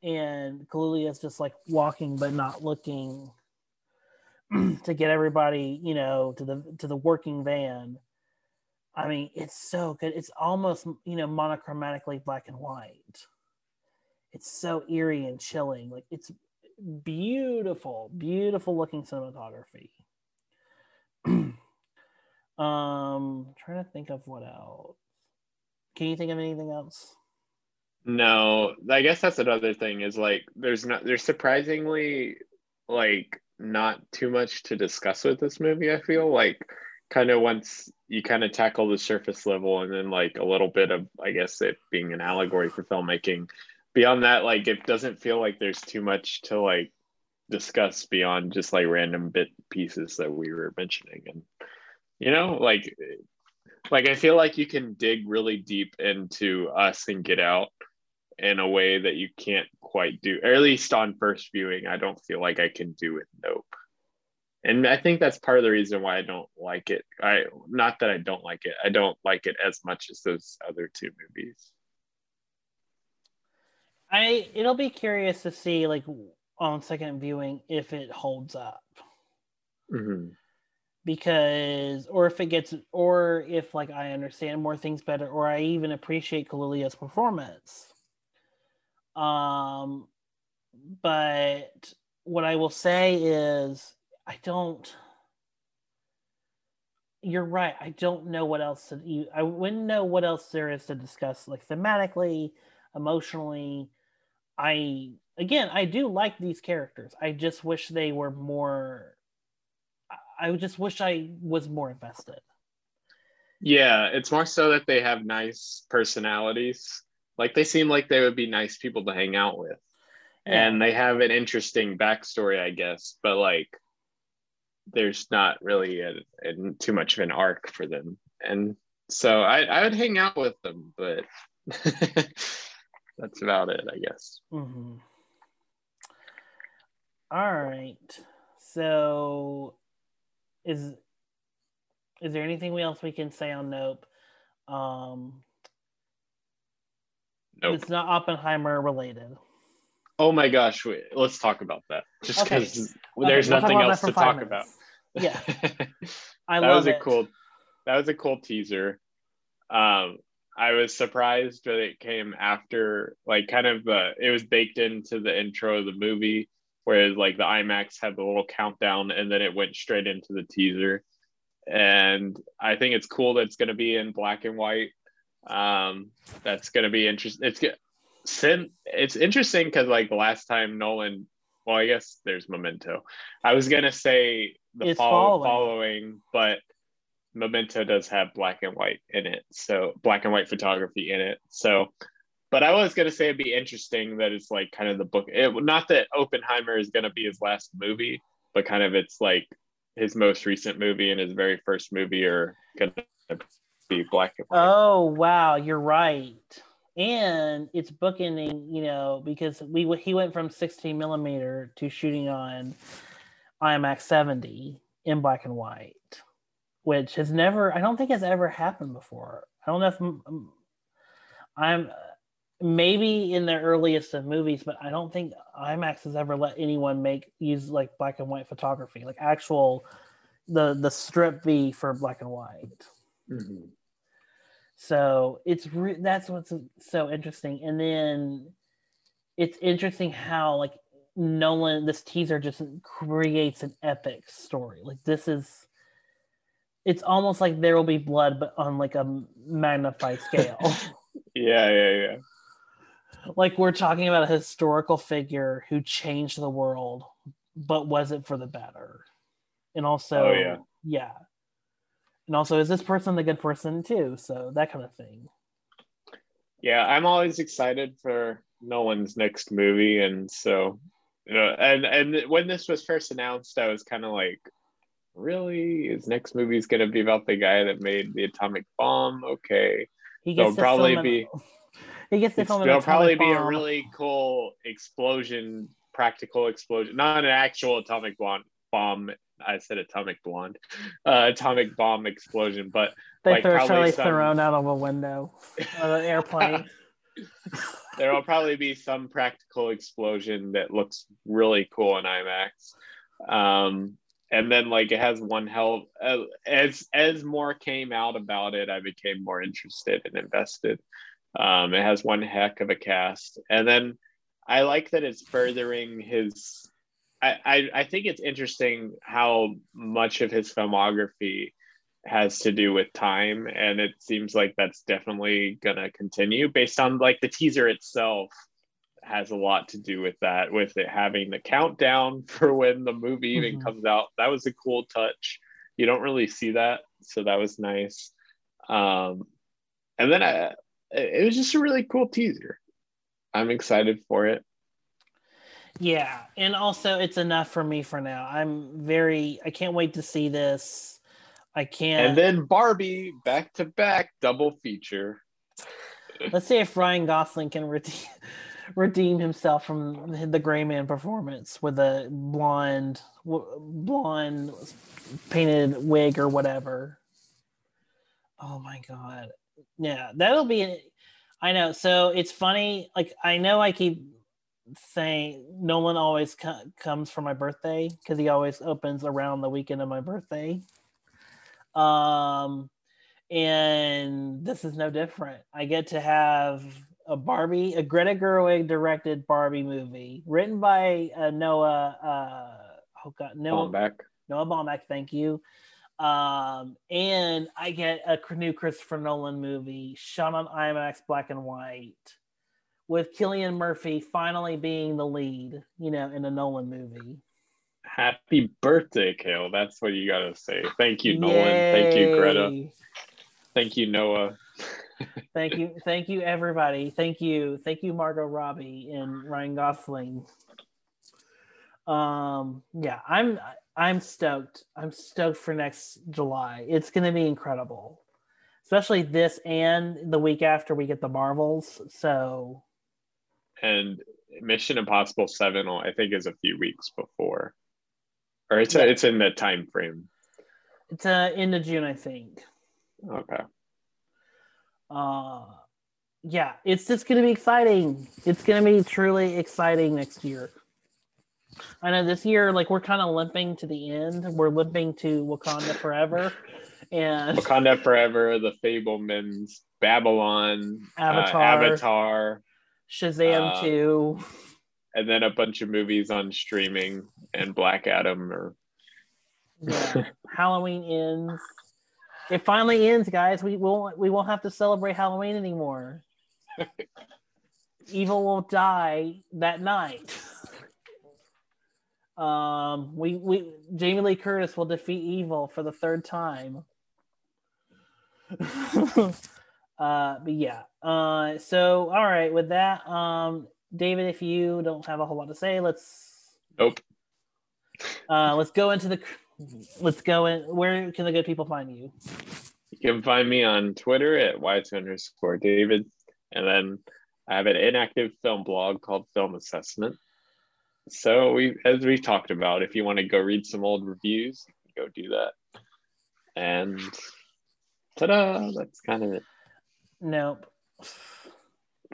and Kaluuya's just like walking but not looking to get everybody, you know, to the to the working van. I mean, it's so good. It's almost you know monochromatically black and white. It's so eerie and chilling. Like it's beautiful, beautiful looking cinematography. um, trying to think of what else. Can you think of anything else? No, I guess that's another thing is like there's not there's surprisingly like not too much to discuss with this movie, I feel like kind of once you kind of tackle the surface level and then like a little bit of I guess it being an allegory for filmmaking. Beyond that, like it doesn't feel like there's too much to like discuss beyond just like random bit pieces that we were mentioning and you know like like i feel like you can dig really deep into us and get out in a way that you can't quite do or at least on first viewing i don't feel like i can do with nope and i think that's part of the reason why i don't like it i not that i don't like it i don't like it as much as those other two movies I it'll be curious to see like on second viewing if it holds up mm-hmm. because or if it gets or if like I understand more things better or I even appreciate Kaluuya's performance. Um but what I will say is I don't you're right. I don't know what else to you I wouldn't know what else there is to discuss like thematically, emotionally. I again, I do like these characters. I just wish they were more. I just wish I was more invested. Yeah, it's more so that they have nice personalities. Like they seem like they would be nice people to hang out with. Yeah. And they have an interesting backstory, I guess, but like there's not really a, a, too much of an arc for them. And so I, I would hang out with them, but that's about it, I guess. Mm-hmm. All right. So, is is there anything else we can say on Nope? Um, Nope. It's not Oppenheimer related. Oh my gosh, wait, let's talk about that. Just because Okay, there's we'll nothing else to talk about. Yeah, I that love was a it. cool that was a cool teaser um i was surprised that it came after like kind of uh, it was baked into the intro of the movie whereas like the imax had the little countdown and then it went straight into the teaser and i think it's cool that it's going to be in black and white um that's going to be interesting it's sin it's interesting because like the last time nolan well i guess there's memento i was going to say the follow, following. following but Memento does have black and white in it, so black and white photography in it. So, but I was gonna say it'd be interesting that it's like kind of the book. It, not that Oppenheimer is gonna be his last movie, but kind of it's like his most recent movie and his very first movie are gonna be black and white. Oh wow, you're right. And it's bookending, you know, because we he went from 16 millimeter to shooting on IMAX 70 in black and white, which has never, I don't think has ever happened before. I don't know if um, I'm maybe in the earliest of movies, but I don't think IMAX has ever let anyone make use like black and white photography, like actual the the strip V for black and white. Mhm. So it's re- that's what's so interesting, and then it's interesting how like Nolan this teaser just creates an epic story. Like this is, it's almost like there will be blood, but on like a magnified scale. Yeah, yeah, yeah. like we're talking about a historical figure who changed the world, but was it for the better? And also, Oh, yeah. yeah. And also, is this person the good person too? So that kind of thing. yeah i'm always excited for nolan's next movie and so you know and and when this was first announced i was kind of like really his next movie is going to be about the guy that made the atomic bomb okay He gets to probably an- be- He gets to film there'll probably be a really cool explosion practical explosion not an actual atomic bomb bomb i said atomic blonde uh, atomic bomb explosion but They like, throw Charlie some- Theron out of a window of an airplane. there will probably be some practical explosion that looks really cool in IMAX. Um, and then like it has one hell uh, as as more came out about it, I became more interested and invested. Um, it has one heck of a cast, and then I like that it's furthering his. I, I, I think it's interesting how much of his filmography has to do with time and it seems like that's definitely gonna continue based on like the teaser itself has a lot to do with that with it having the countdown for when the movie even Mhm. comes out. That was a cool touch. You don't really see that so that was nice. Um and then I, it was just a really cool teaser. I'm excited for it Yeah, and also it's enough for me for now. I'm very I can't wait to see this. I can't and then barbie back to back double feature let's see if Ryan Gosling can redeem redeem himself from the Gray Man performance with a blonde blonde painted wig or whatever. Oh my god. Yeah, that'll be I know. So it's funny like I know I keep saying Nolan always co- comes for my birthday because he always opens around the weekend of my birthday. Um, and this is no different. I get to have a Barbie, a Greta Gerwig directed Barbie movie written by uh, Noah. Uh, oh God, Noah back Noah Baumbach, thank you. Um, and I get a new Christopher Nolan movie shot on IMAX black and white with Cillian Murphy finally being the lead, you know, in a Nolan movie. happy birthday kale that's what you gotta say thank you nolan thank you greta thank you noah Thank you. Thank you, everybody. Thank you. Thank you, Margot Robbie and Ryan Gosling. Um, yeah, I'm I'm stoked. I'm stoked for next July. It's gonna be incredible. Especially this and the week after we get the Marvels. So and Mission Impossible Seven, I think, is a few weeks before, or it's Yeah. it's in the time frame. it's uh end of June, I think. Okay, Uh yeah, it's just gonna be exciting. It's gonna be truly exciting next year. I know this year, like we're kind of limping to the end. We're limping to Wakanda forever, and Wakanda Forever, The Fabelmans, Babylon, uh, Avatar. Shazam Uh, two. and then a bunch of movies on streaming and Black Adam. Or Yeah, Halloween ends. It finally ends, guys. We won't we won't have to celebrate Halloween anymore. Evil will die that night. Um, we we Jamie Lee Curtis will defeat evil for the third time. uh, but yeah. Uh, so all right, with that, um, David, if you don't have a whole lot to say, let's Nope. uh, let's go into the let's go in. Where can the good people find you? You can find me on Twitter at weiser underscore David. And then I have an inactive film blog called Film Assessment. So we as we talked about, if you want to go read some old reviews, go do that. And ta-da, that's kind of it. Nope.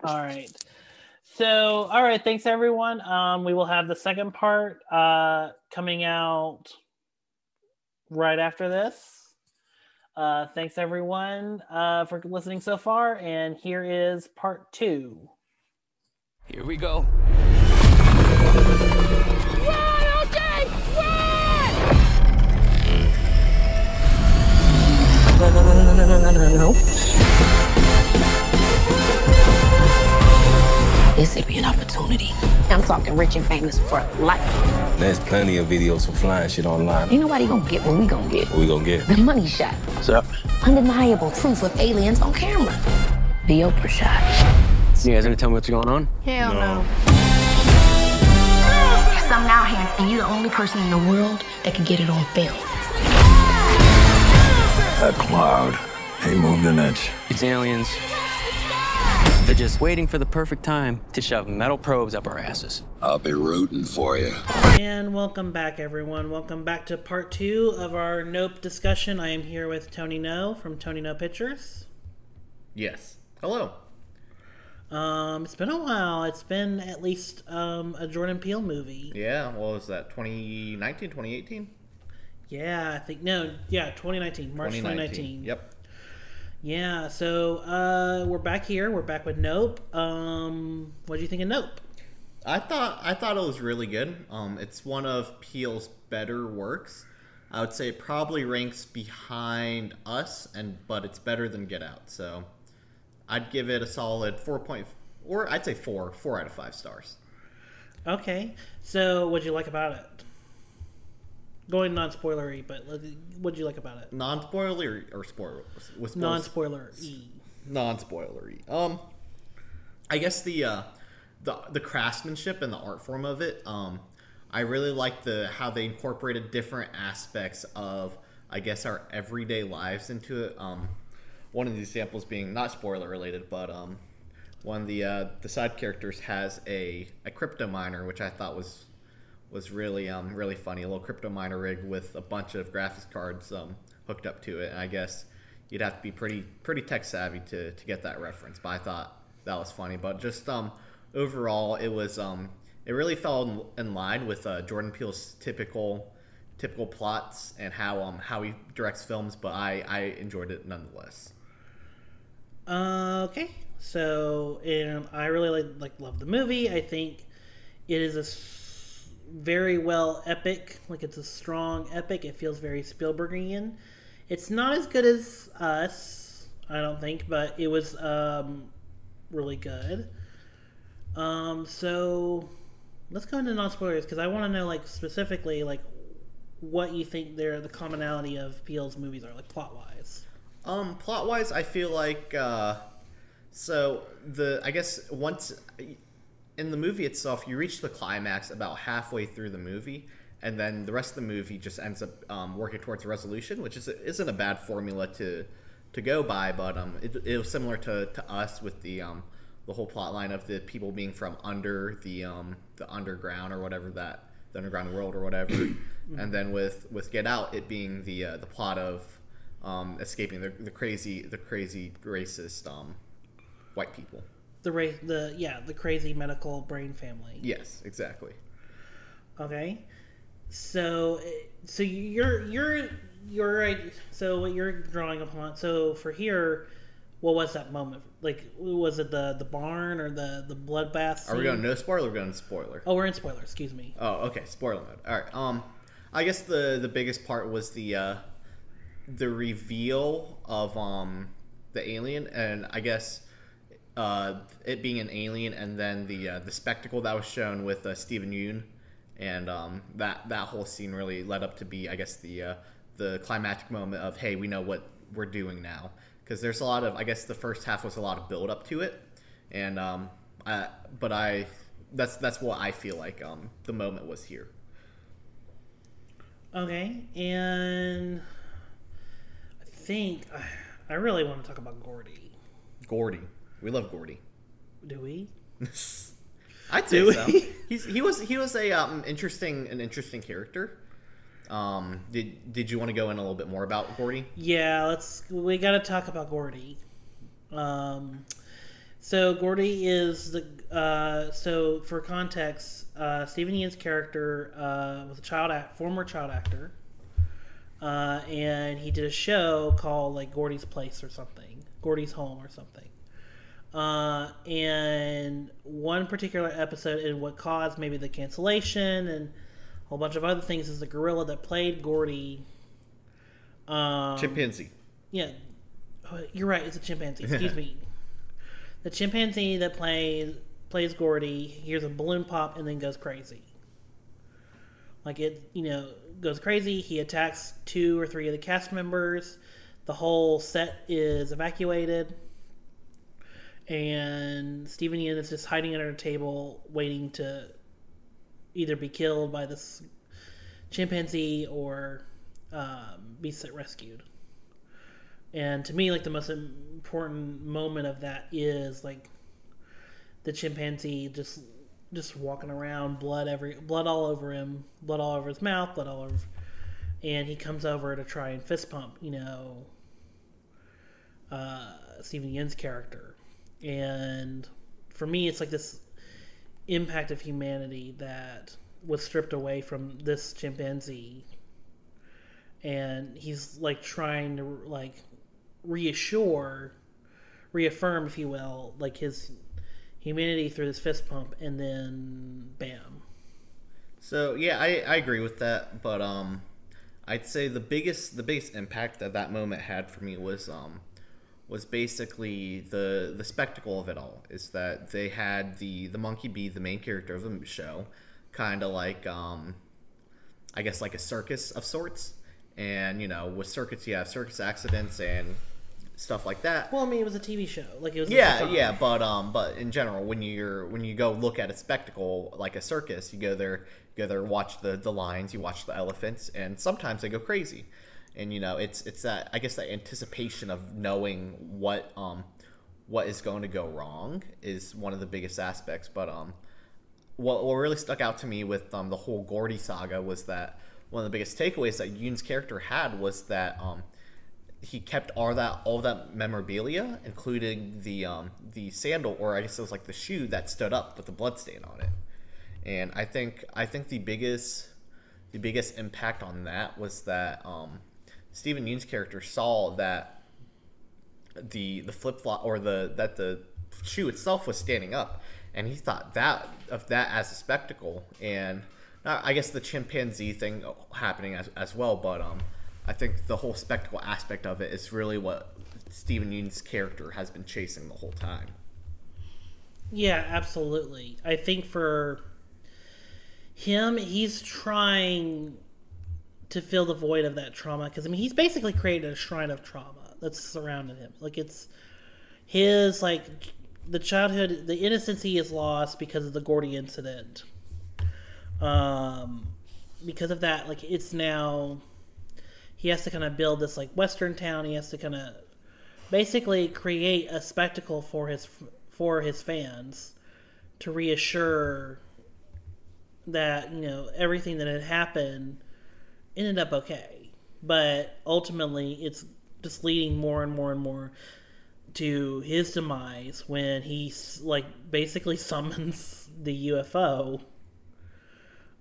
All right. So, all right. Thanks, everyone. Um, we will have the second part uh, coming out right after this. Uh, thanks, everyone, uh, for listening so far. And here is part two. Here we go. Run, Run! No, no, no, no, no, no, no, no. This would be an opportunity. I'm talking rich and famous for life. There's plenty of videos for flying shit online. Ain't nobody gonna get what we gonna get. What we gonna get? The money shot. What's up? Undeniable proof of aliens on camera. The Oprah shot. You guys gonna tell me what's going on? Hell no. There's something out here, and you're the only person in the world that can get it on film. That cloud, he moved an inch. It's aliens. They're just waiting for the perfect time to shove metal probes up our asses. I'll be rooting for you. And welcome back, everyone. Welcome back to part two of our Nope discussion. I am here with Tony Ngo from Tony Ngo Pictures. Yes. Hello. Um, it's been a while. It's been at least um, a Jordan Peele movie. Yeah, what was that? 2019, 2018? Yeah, I think no. Yeah, 2019, March 2019. Yep. Yeah, so uh, we're back here. We're back with Nope. Um, what do you think of Nope? I thought I thought it was really good. Um, it's one of Peele's better works. I would say it probably ranks behind Us, and but it's better than Get Out. So I'd give it a solid four point, or I'd say four, four out of five stars. Okay, so what'd you like about it? Going non-spoilery, but what'd you like about it? Non spoilery or spoiler with Non spoilery. non-spoilery. Um, I guess the uh, the the craftsmanship and the art form of it. Um, I really like the how they incorporated different aspects of I guess our everyday lives into it. Um, one of the examples being not spoiler related, but um, one of the uh, the side characters has a a crypto miner, which I thought was was really um really funny. A little crypto miner rig with a bunch of graphics cards um hooked up to it. And I guess you'd have to be pretty pretty tech savvy to to get that reference. But I thought that was funny. But just um overall, it was um it really fell in, in line with uh, Jordan Peele's typical typical plots and how um how he directs films. But I I enjoyed it nonetheless. Uh, okay, so and I really like like love the movie. I think it is a very well epic. Like it's a strong epic. It feels very Spielbergian. It's not as good as Us, I don't think, but it was um, really good. Um, so let's go into non spoilers because I want to know like specifically like what you think they're the commonality of Peele's movies are like plot wise. Um, plot wise, I feel like uh, so the I guess once in the movie itself, you reach the climax about halfway through the movie, and then the rest of the movie just ends up um, working towards a resolution, which is isn't a bad formula to to go by, but um, it, it was similar to, to us with the um, the whole plot line of the people being from under the um, the underground or whatever that the underground world or whatever, and then with with Get Out, it being the uh, the plot of um, escaping the, the crazy the crazy racist um, white people. The ra- the yeah the crazy medical brain family. Yes, exactly. Okay, so so you're you're you're right. So what you're drawing upon. So for here, what was that moment? Like, was it the the barn or the the bloodbath? Are we going no spoiler? Or are going spoiler? Oh, we're in spoiler. Excuse me. Oh, okay, spoiler mode. All right. Um, I guess the the biggest part was the uh, the reveal of um the alien, and I guess uh, it being an alien, and then the uh, the spectacle that was shown with uh, Steven Yeun, and um, that that whole scene really led up to be, I guess, the uh, the climactic moment of hey, we know what we're doing now, because there's a lot of I guess the first half was a lot of build up to it, and um, I, but I that's that's what I feel like um the moment was here. Okay, and I think I really want to talk about Gordy. Gordy, we love Gordy. Do we? I'd Do so. He's he was he was a um, interesting an interesting character. Um, did did you want to go in a little bit more about Gordy? Yeah, let's. We got to talk about Gordy. Um, so Gordy is the. Uh, so for context, uh, Steven Yeun's character uh, was a child act, former child actor, uh, and he did a show called like Gordy's Place or something, Gordy's Home or something. Uh, and one particular episode, and what caused maybe the cancellation and a whole bunch of other things, is the gorilla that played Gordy. Um, Chimpanzee. yeah, Oh, you're right. It's a chimpanzee. Excuse me. The chimpanzee that plays plays Gordy hears a balloon pop and then goes crazy. Like it, you know, goes crazy. He attacks two or three of the cast members. The whole set is evacuated, and Steven Yeun is just hiding under a table, waiting to either be killed by this chimpanzee or um, be rescued. And to me, like the most important moment of that is like the chimpanzee just just walking around, blood every blood all over him, blood all over his mouth, blood all over, and he comes over to try and fist pump, you know, uh, Steven Yeun's character, and for me, it's like this impact of humanity that was stripped away from this chimpanzee. And he's like trying to like reassure reaffirm if you will like his humanity through this fist pump and then bam. So yeah, I, I agree with that, but um, I'd say the biggest the biggest impact that that moment had for me was um, was basically the the spectacle of it all. Is that they had the the monkey be the main character of the show, kind of like um, I guess like a circus of sorts, and you know with circuits you have circus accidents and stuff like that. well i mean it was a tv show like it was Yeah, a- yeah, but um, but in general, when you're when you go look at a spectacle like a circus, you go there, you go there, watch the the lions, you watch the elephants, and sometimes they go crazy, and you know it's it's that I guess that anticipation of knowing what um what is going to go wrong is one of the biggest aspects. But um, what what really stuck out to me with um the whole Gordy saga was that one of the biggest takeaways that Yeun's character had was that um he kept all that all that memorabilia, including the um, the sandal, or I guess it was like the shoe that stood up with the blood stain on it. And I think I think the biggest the biggest impact on that was that um, Steven Yeun's character saw that the the flip flop or the that the shoe itself was standing up, and he thought that of that as a spectacle, and uh, I guess the chimpanzee thing happening as, as well, but um, I think the whole spectacle aspect of it is really what Steven Yeun's character has been chasing the whole time. Yeah, absolutely. I think for him, he's trying to fill the void of that trauma because I mean, he's basically created a shrine of trauma that's surrounded him. Like it's his like the childhood, the innocence he has lost because of the Gordy incident. Um, because of that, like it's now he has to kind of build this like western town. He has to kind of basically create a spectacle for his for his fans to reassure that you know everything that had happened ended up okay but ultimately it's just leading more and more and more to his demise when he like basically summons the UFO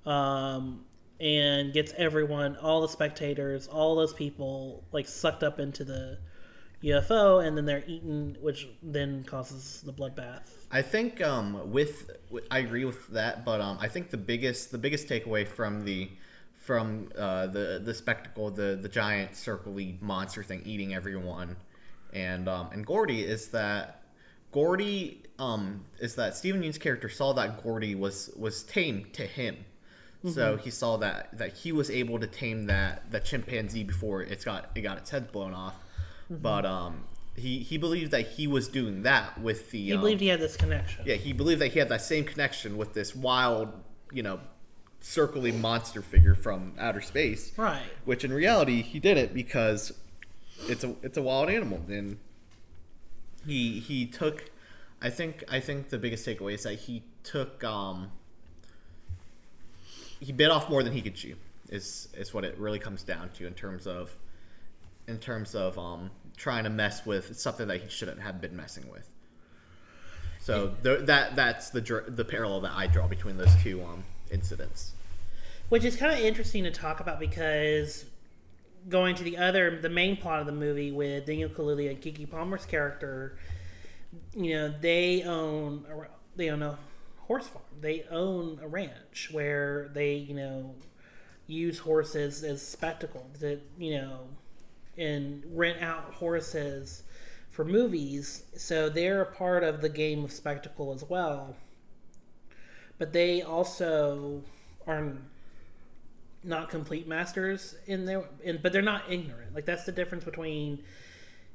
um and gets everyone all the spectators all those people like sucked up into the UFO, and then they're eaten, which then causes the bloodbath. I think um, with, with I agree with that, but um, I think the biggest the biggest takeaway from the from uh, the the spectacle, the the giant circly monster thing eating everyone, and um, and Gordy is that Gordy um, is that Steven Yeun's character saw that Gordy was was tame to him. So he saw that that he was able to tame that that chimpanzee before it's got it got its head blown off. But um, he he believed that he was doing that with the He um, believed he had this connection. yeah he believed that he had that same connection with this wild you know circly monster figure from outer space. Right. which in reality he did it because it's a it's a wild animal. And he he took i think i think the biggest takeaway is that he took um he bit off more than he could chew is is what it really comes down to in terms of in terms of um trying to mess with something that he shouldn't have been messing with. So th- that that's the dr- the parallel that i draw between those two um incidents Which is kind of interesting to talk about because going to the other, the main plot of the movie with Daniel Kaluuya and Keke Palmer's character, you know, they own a, they own a horse farm. They own a ranch where they, you know, use horses as spectacle that you know, and rent out horses for movies. So they're a part of the game of spectacle as well. But they also are not complete masters in their in, but they're not ignorant. Like that's the difference between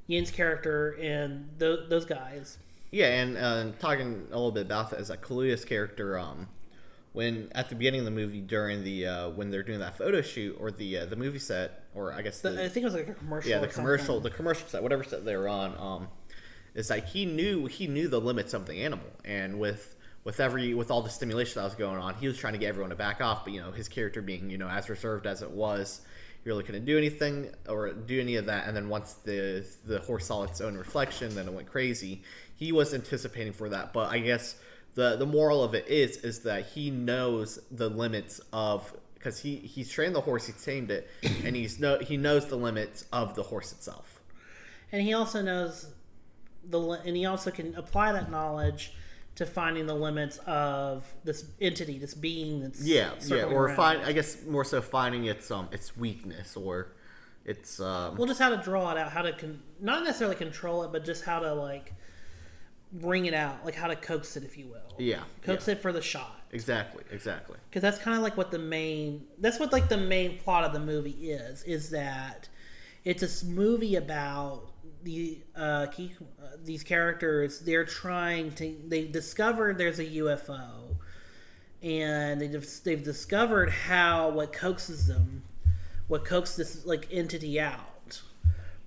Yeun's character and th- those guys. Yeah, and uh, talking a little bit about that is that Kaluuya's character, um, when at the beginning of the movie during the uh, when they're doing that photo shoot or the uh, the movie set or I guess the, The- i think it was like a commercial yeah the commercial something. the commercial set whatever set they were on um, it's like he knew he knew the limits of the animal. And with with every with all the stimulation that was going on he was trying to get everyone to back off but you know his character being you know as reserved as it was he really couldn't do anything or do any of that and then once the the horse saw its own reflection then it went crazy. He was anticipating for that but i guess the the moral of it is is that he knows the limits of because he he's trained the horse he's tamed it and he's no he knows the limits of the horse itself. And he also knows the and he also can apply that knowledge to finding the limits of this entity this being that's yeah yeah or around. find i guess more so finding its um its weakness or its um well just how to draw it out how to con- not necessarily control it but just how to like bring it out like how to coax it if you will yeah coax yeah. it for the shot exactly exactly because that's kind of like what the main that's what like the main plot of the movie is is that it's a movie about the uh, key, uh these characters they're trying to they discovered there's a UFO and they they've discovered how what coaxes them what coaxes this like entity out.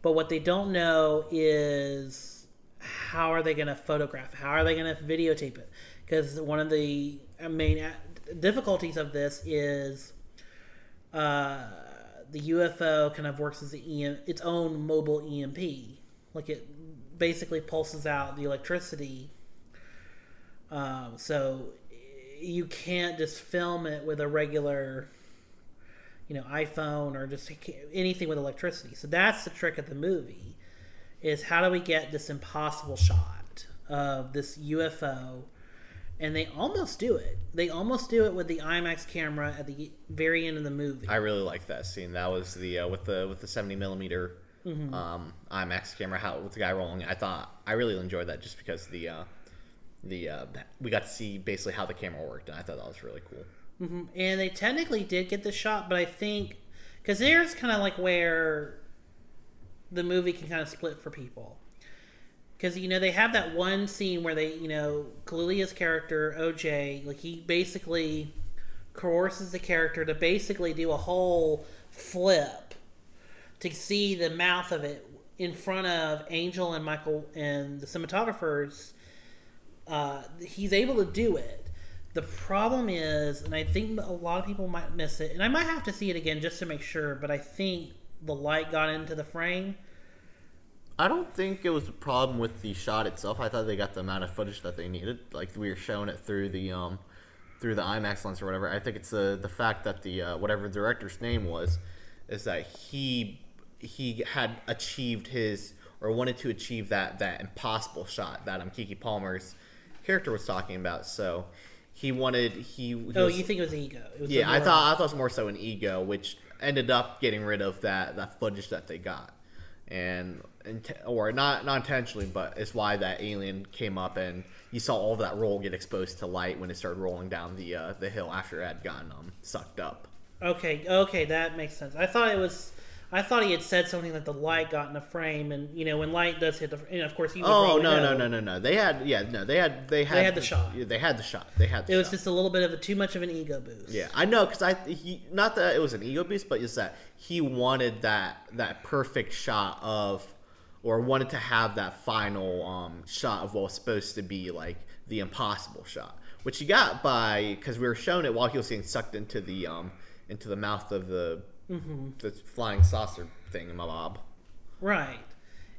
But what they don't know is how are they going to photograph how are they going to videotape it? Because one of the main difficulties of this is uh, the UFO kind of works as EM, its own mobile EMP like it basically pulses out the electricity. Um, so you can't just film it with a regular you know iphone or just anything with electricity. So that's the trick of the movie is how do we get this impossible shot of this ufo and they almost do it. They almost do it with the imax camera at the very end of the movie. I really like that scene. That was the uh, with the with the 70 millimeter Mhm. um imax camera how with the guy rolling i thought i really enjoyed that just because the uh the uh we got to see basically how the camera worked and i thought that was really cool hmm And they technically did get the shot, but I think because there's kind of like where the movie can kind of split for people. Because you know they have that one scene where they, you know, Kaluuya's character OJ, like he basically coerces the character to basically do a whole flip to see the mouth of it in front of Angel and Michael and the cinematographers. Uh, he's able to do it. The problem is, and I think a lot of people might miss it, and I might have to see it again just to make sure, but I think the light got into the frame. I don't think it was a problem with the shot itself. I thought they got the amount of footage that they needed. Like we were showing it through the um, through the IMAX lens or whatever. I think it's the the fact that the uh, whatever director's name was, is that he he had achieved his or wanted to achieve that that impossible shot that um Keke Palmer's character was talking about. So he wanted he. he oh, was- you think it was ego? It was yeah, I thought I thought it was more so an ego, which ended up getting rid of that that footage that they got, and int- or not not intentionally, but it's why that alien came up and you saw all of that roll get exposed to light when it started rolling down the uh, the hill after it had gotten um, sucked up. Okay, okay, that makes sense. I thought it was I thought he had said something that the light got in the frame, and you know when light does hit the, and of course he. Oh no know. no no no no! They had yeah no they had they had they had the shot. Yeah, they had the shot. They had. The It was shot. just a little bit of a too much of an ego boost. Yeah, I know because I he not that it was an ego boost, but it's that he wanted that that perfect shot of, or wanted to have that final um, shot of what was supposed to be like the impossible shot, which he got by because we were shown it while he was getting sucked into the um into the mouth of the Mm-hmm. the flying saucer thing, in my bob. Right.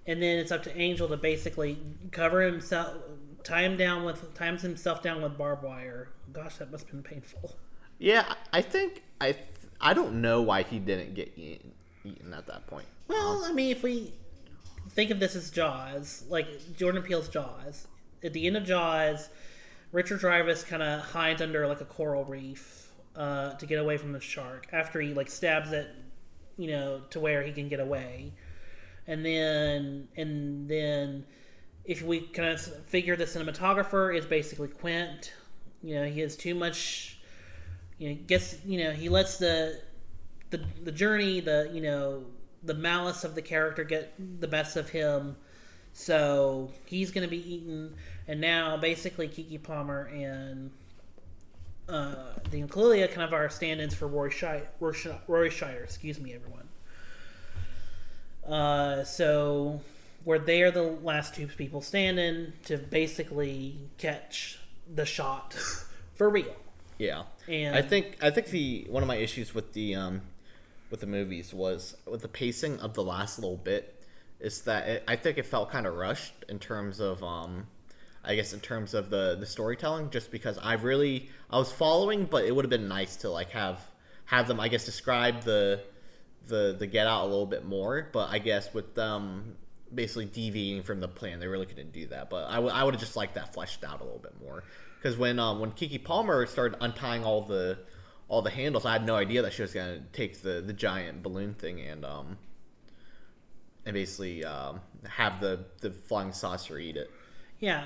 And then it's up to Angel to basically cover himself, tie him down with, times himself down with barbed wire. Gosh, that must have been painful. Yeah, I think I th- I don't know why he didn't get eaten, eaten at that point. Well, I mean, if we think of this as Jaws, like Jordan Peele's Jaws, at the end of Jaws, Richard Dreyfuss kind of hides under like a coral reef uh, to get away from the shark after he like stabs it, you know, to where he can get away, and then and then if we kind of figure the cinematographer is basically Quint, you know, he has too much. You know, gets you know he lets the the the journey, the you know, the malice of the character get the best of him. So he's going to be eaten, and now basically Keke Palmer and uh, the Kaluuya kind of are stand-ins for Roy Scheider. Roy, Roy Scheider, excuse me, everyone. Uh, so where they are the last two people standing to basically catch the shot for real. Yeah, And- I think I think the one of my issues with the um with the movies was with the pacing of the last little bit is that it, I think it felt kind of rushed in terms of um I guess in terms of the the storytelling just because I really I was following but it would have been nice to like have have them I guess describe the the the get out a little bit more. But I guess with them basically deviating from the plan they really couldn't do that. But I would I would have just liked that fleshed out a little bit more. Because when um, when Keke Palmer started untying all the all the handles I had no idea that she was gonna take the the giant balloon thing and um and basically um, have the the flying saucer eat it Yeah.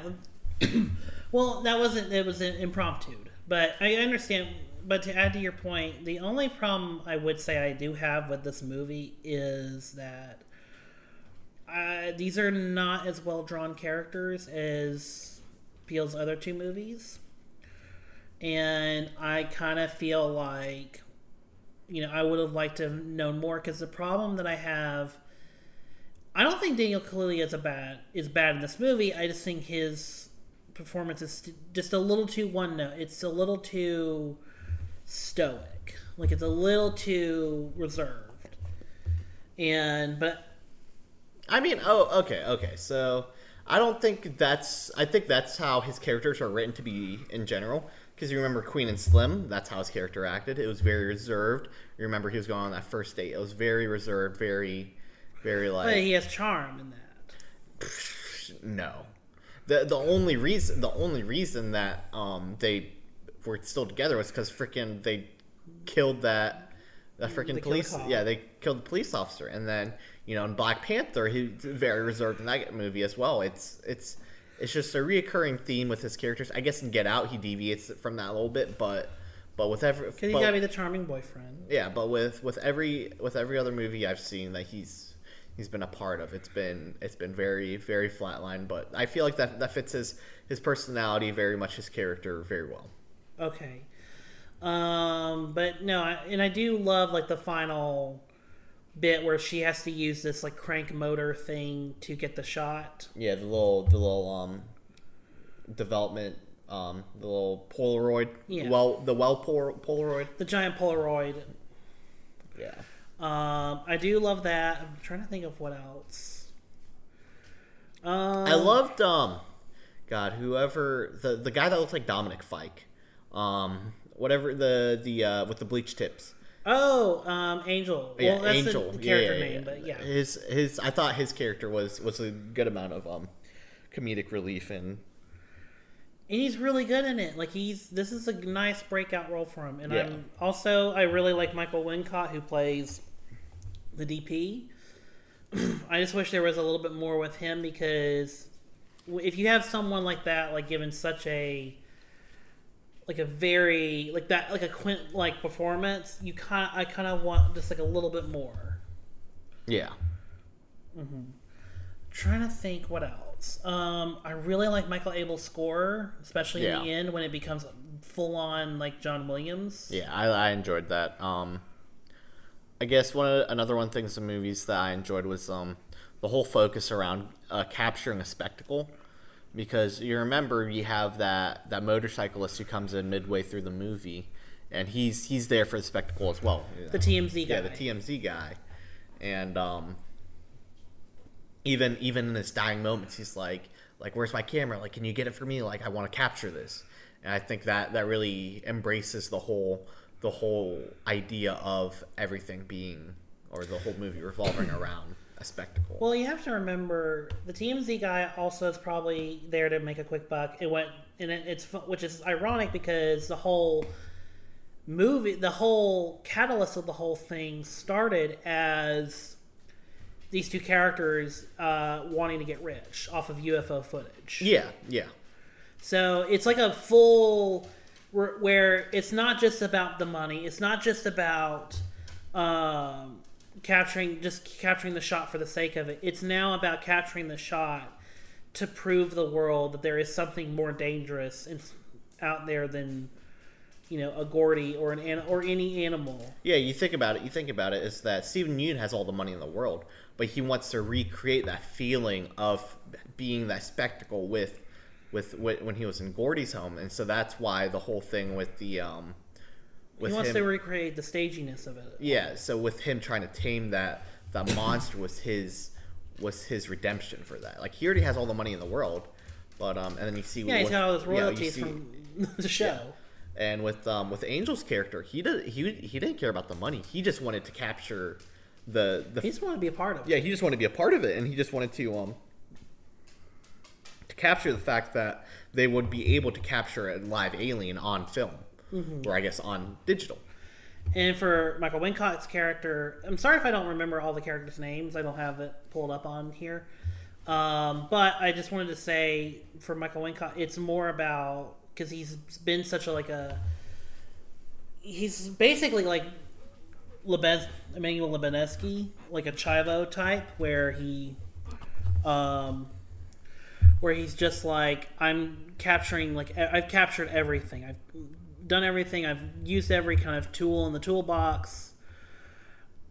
well, that wasn't. It was impromptu, but I understand. But to add to your point, the only problem I would say I do have with this movie is that uh, these are not as well drawn characters as Peele's other two movies, and I kind of feel like, you know, I would have liked to have known more because the problem that I have. I don't think Daniel Kaluuya is a bad is bad in this movie. I just think his performance is st- just a little too one note. It's a little too stoic. Like it's a little too reserved. And but I mean, oh, okay, okay. So I don't think that's. I think that's how his characters are written to be in general. Because you remember Queen and Slim, that's how his character acted. It was very reserved. You remember he was going on that first date. It was very reserved, very, very like. but he has charm in that. no. The the only reason the only reason that um they were still together was because freaking they killed that that freaking police yeah they killed the police officer and then you know in Black Panther he's very reserved in that movie as well. It's it's it's just a reoccurring theme with his characters. I guess in Get Out he deviates from that a little bit, but but with every Because he gotta be the charming boyfriend. yeah, but with with every with every other movie I've seen that he's he's been a part of, it's been it's been very very flatline. But I feel like that that fits his his personality very much, his character very well. Okay. Um, but no, I, and I do love like the final bit where she has to use this like crank motor thing to get the shot. Yeah, the little the little um development um the little Polaroid Yeah. well the well Pol- Polaroid The giant Polaroid. yeah Um, I do love that. I'm trying to think of what else. Um, I loved um God whoever the the guy that looks like Dominic Fike um whatever the the uh with the bleach tips Oh, um, Angel. Yeah, well, that's Angel. the Yeah, character yeah, yeah. name, but yeah. His his I thought his character was was a good amount of um comedic relief and and he's really good in it. Like he's this is a nice breakout role for him. And Yeah. I'm also I really like Michael Wincott who plays the DP. I just wish there was a little bit more with him because if you have someone like that, like given such a like a very like that like a Quint like performance, you kind I kind of want just like a little bit more. Yeah. Mm-hmm. trying to think what else. Um, I really like Michael Abels' score, especially in Yeah. the end when it becomes full on like John Williams. Yeah, I, I enjoyed that. Um, I guess one of, another one things in movies that I enjoyed was um, the whole focus around uh, capturing a spectacle, because you remember you have that that motorcyclist who comes in midway through the movie, and he's he's there for the spectacle as well. you The? TMZ guy. Yeah, the TMZ guy, and um, even even in his dying moments, he's like, like, where's my camera? Like, can you get it for me? Like, I want to capture this. And I think that that really embraces the whole the whole idea of everything being or the whole movie revolving around a spectacle. Well, you have to remember the TMZ guy also is probably there to make a quick buck. It went and it, it's which is ironic because the whole movie, the whole catalyst of the whole thing started as these two characters uh, wanting to get rich off of UFO footage. yeah, yeah, So it's like a full where, where it's not just about the money. It's not just about um, capturing just capturing the shot for the sake of it. It's now about capturing the shot to prove the world that there is something more dangerous and out there than you know a Gordy or an, or any animal. yeah. You think about it. You think about it. Is that Steven Yeun has all the money in the world, but he wants to recreate that feeling of being that spectacle with with, with when he was in Gordy's home, and so that's why the whole thing with the um with he wants him, to recreate the staginess of it. yeah. So with him trying to tame that that monster was his was his redemption for that. Like he already has all the money in the world, but um and then you see Yeah, he's what- got all those yeah, you royalties see- from the show. And with um with Angel's character, he did he he didn't care about the money. He just wanted to capture the the He just wanted to be a part of it. yeah he just wanted to be a part of it, and he just wanted to um to capture the fact that they would be able to capture a live alien on film, Mm-hmm. or I guess on digital. And for Michael Wincott's character, I'm sorry if I don't remember all the characters' names. I don't have it pulled up on here. Um, but I just wanted to say for Michael Wincott, it's more about because he's been such a like a he's basically like Lebes, Emmanuel Lubezki, like a Chivo type, where he um, where he's just like I'm capturing like I've captured everything. I've done everything. I've used every kind of tool in the toolbox.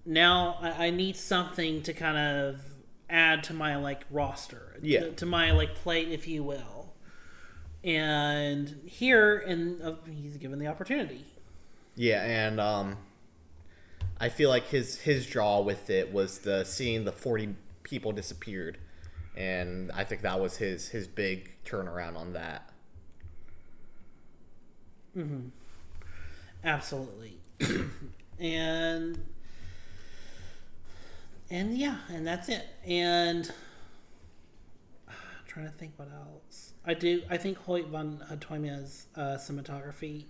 Now I, I need something to kind of add to my like roster, Yeah. to, to my like plate, if you will. And here, and uh, he's given the opportunity. Yeah, and um, I feel like his his draw with it was the seeing the forty people disappeared, and I think that was his his big turnaround on that. Mm-hmm. Absolutely. and and yeah, and that's it. And I'm trying to think what else. I do. I think Hoyt van Hoytema's uh, cinematography.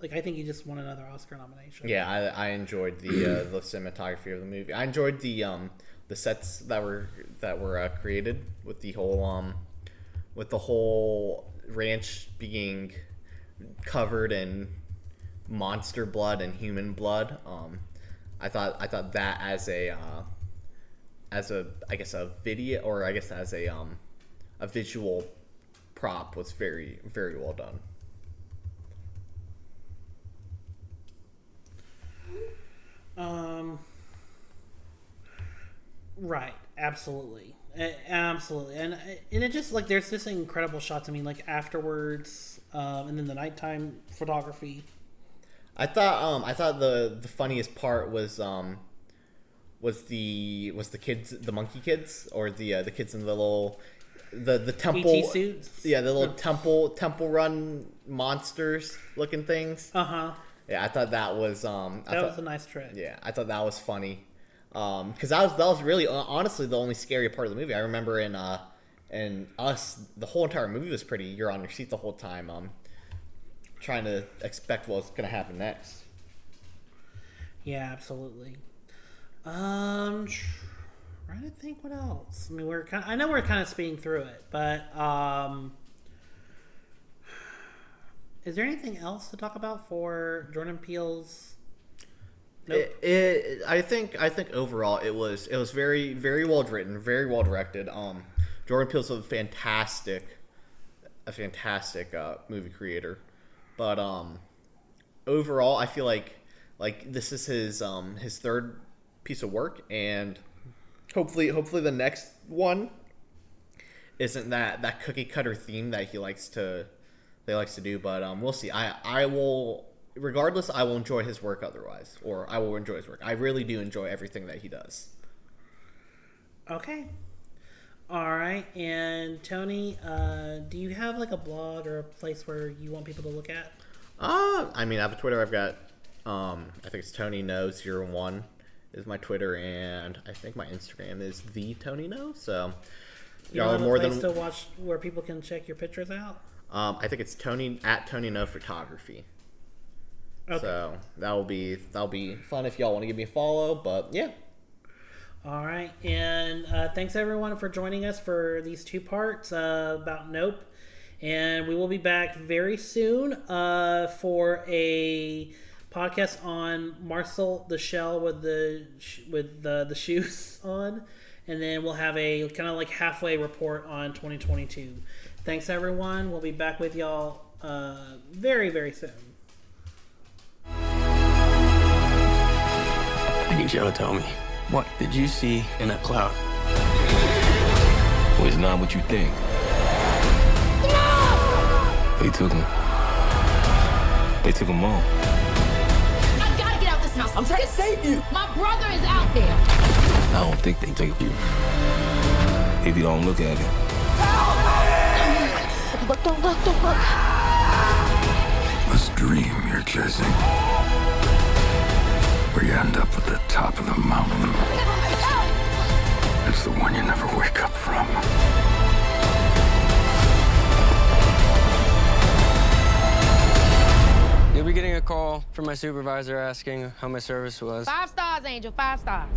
Like I think he just won another Oscar nomination. Yeah, I, I enjoyed the uh, the cinematography of the movie. I enjoyed the um the sets that were that were uh, created with the whole um with the whole ranch being covered in monster blood and human blood. Um, I thought I thought that as a uh, as a I guess a video or I guess as a um a visual prop was very very well done. Um. Right. Absolutely. Absolutely. And and it just like there's this incredible shots. I mean, like afterwards, um, and then the nighttime photography. I thought um I thought the the funniest part was um was the was the kids the monkey kids or the uh, the kids in the little the the temple suits? yeah the little temple temple run monsters looking things Uh huh. Yeah I thought that was um I That thought, was a nice trick. yeah I thought that was funny um because that was that was really uh, honestly the only scary part of the movie I remember in uh in us the whole entire movie was pretty you're on your seat the whole time um trying to expect what's gonna happen next. Yeah, absolutely. Um, trying to think what else. I mean, we're kind. I know we're kind of speeding through it, but um, is there anything else to talk about for Jordan Peele's It, it, I think I think overall it was it was very very well written, very well directed. Um, Jordan Peele's a fantastic, a fantastic uh, movie creator, but um, overall I feel like like this is his um his third piece of work, and hopefully hopefully the next one isn't that that cookie cutter theme that he likes to they likes to do. But um, we'll see. I I will regardless. I will enjoy his work otherwise, or I will enjoy his work. I really do enjoy everything that he does. Okay. All right. And Tony, uh, do you have like a blog or a place where you want people to look at? Uh, I mean, I have a Twitter. I've got, um, I think it's Tony Ngo zero one is my Twitter, and I think my Instagram is the Tony Ngo. So You y'all are more than. to watch where people can check your pictures out. Um, I think it's Tony at Tony Ngo Photography. Okay. So that'll be that'll be fun if y'all want to give me a follow. But yeah, All right, and uh, thanks everyone for joining us for these two parts uh, about Nope, and we will be back very soon uh, for a podcast on Marcel the Shell with the sh- with the the shoes on, and then we'll have a kind of like halfway report on 2022. Thanks everyone. We'll be back with y'all uh, very very soon. I need you to tell me. What did you see in that cloud? Well, it's not what you think. No! They took him. They took him all. I gotta get out this house. I'm trying to save you. My brother is out there. I don't think they take you. If you don't look at it. Look, don't look, don't look. This dream you're chasing, where you end up at the top of the mountain, it's the one you never wake up from. You'll be getting a call from my supervisor asking how my service was. Five stars, Angel. Five stars.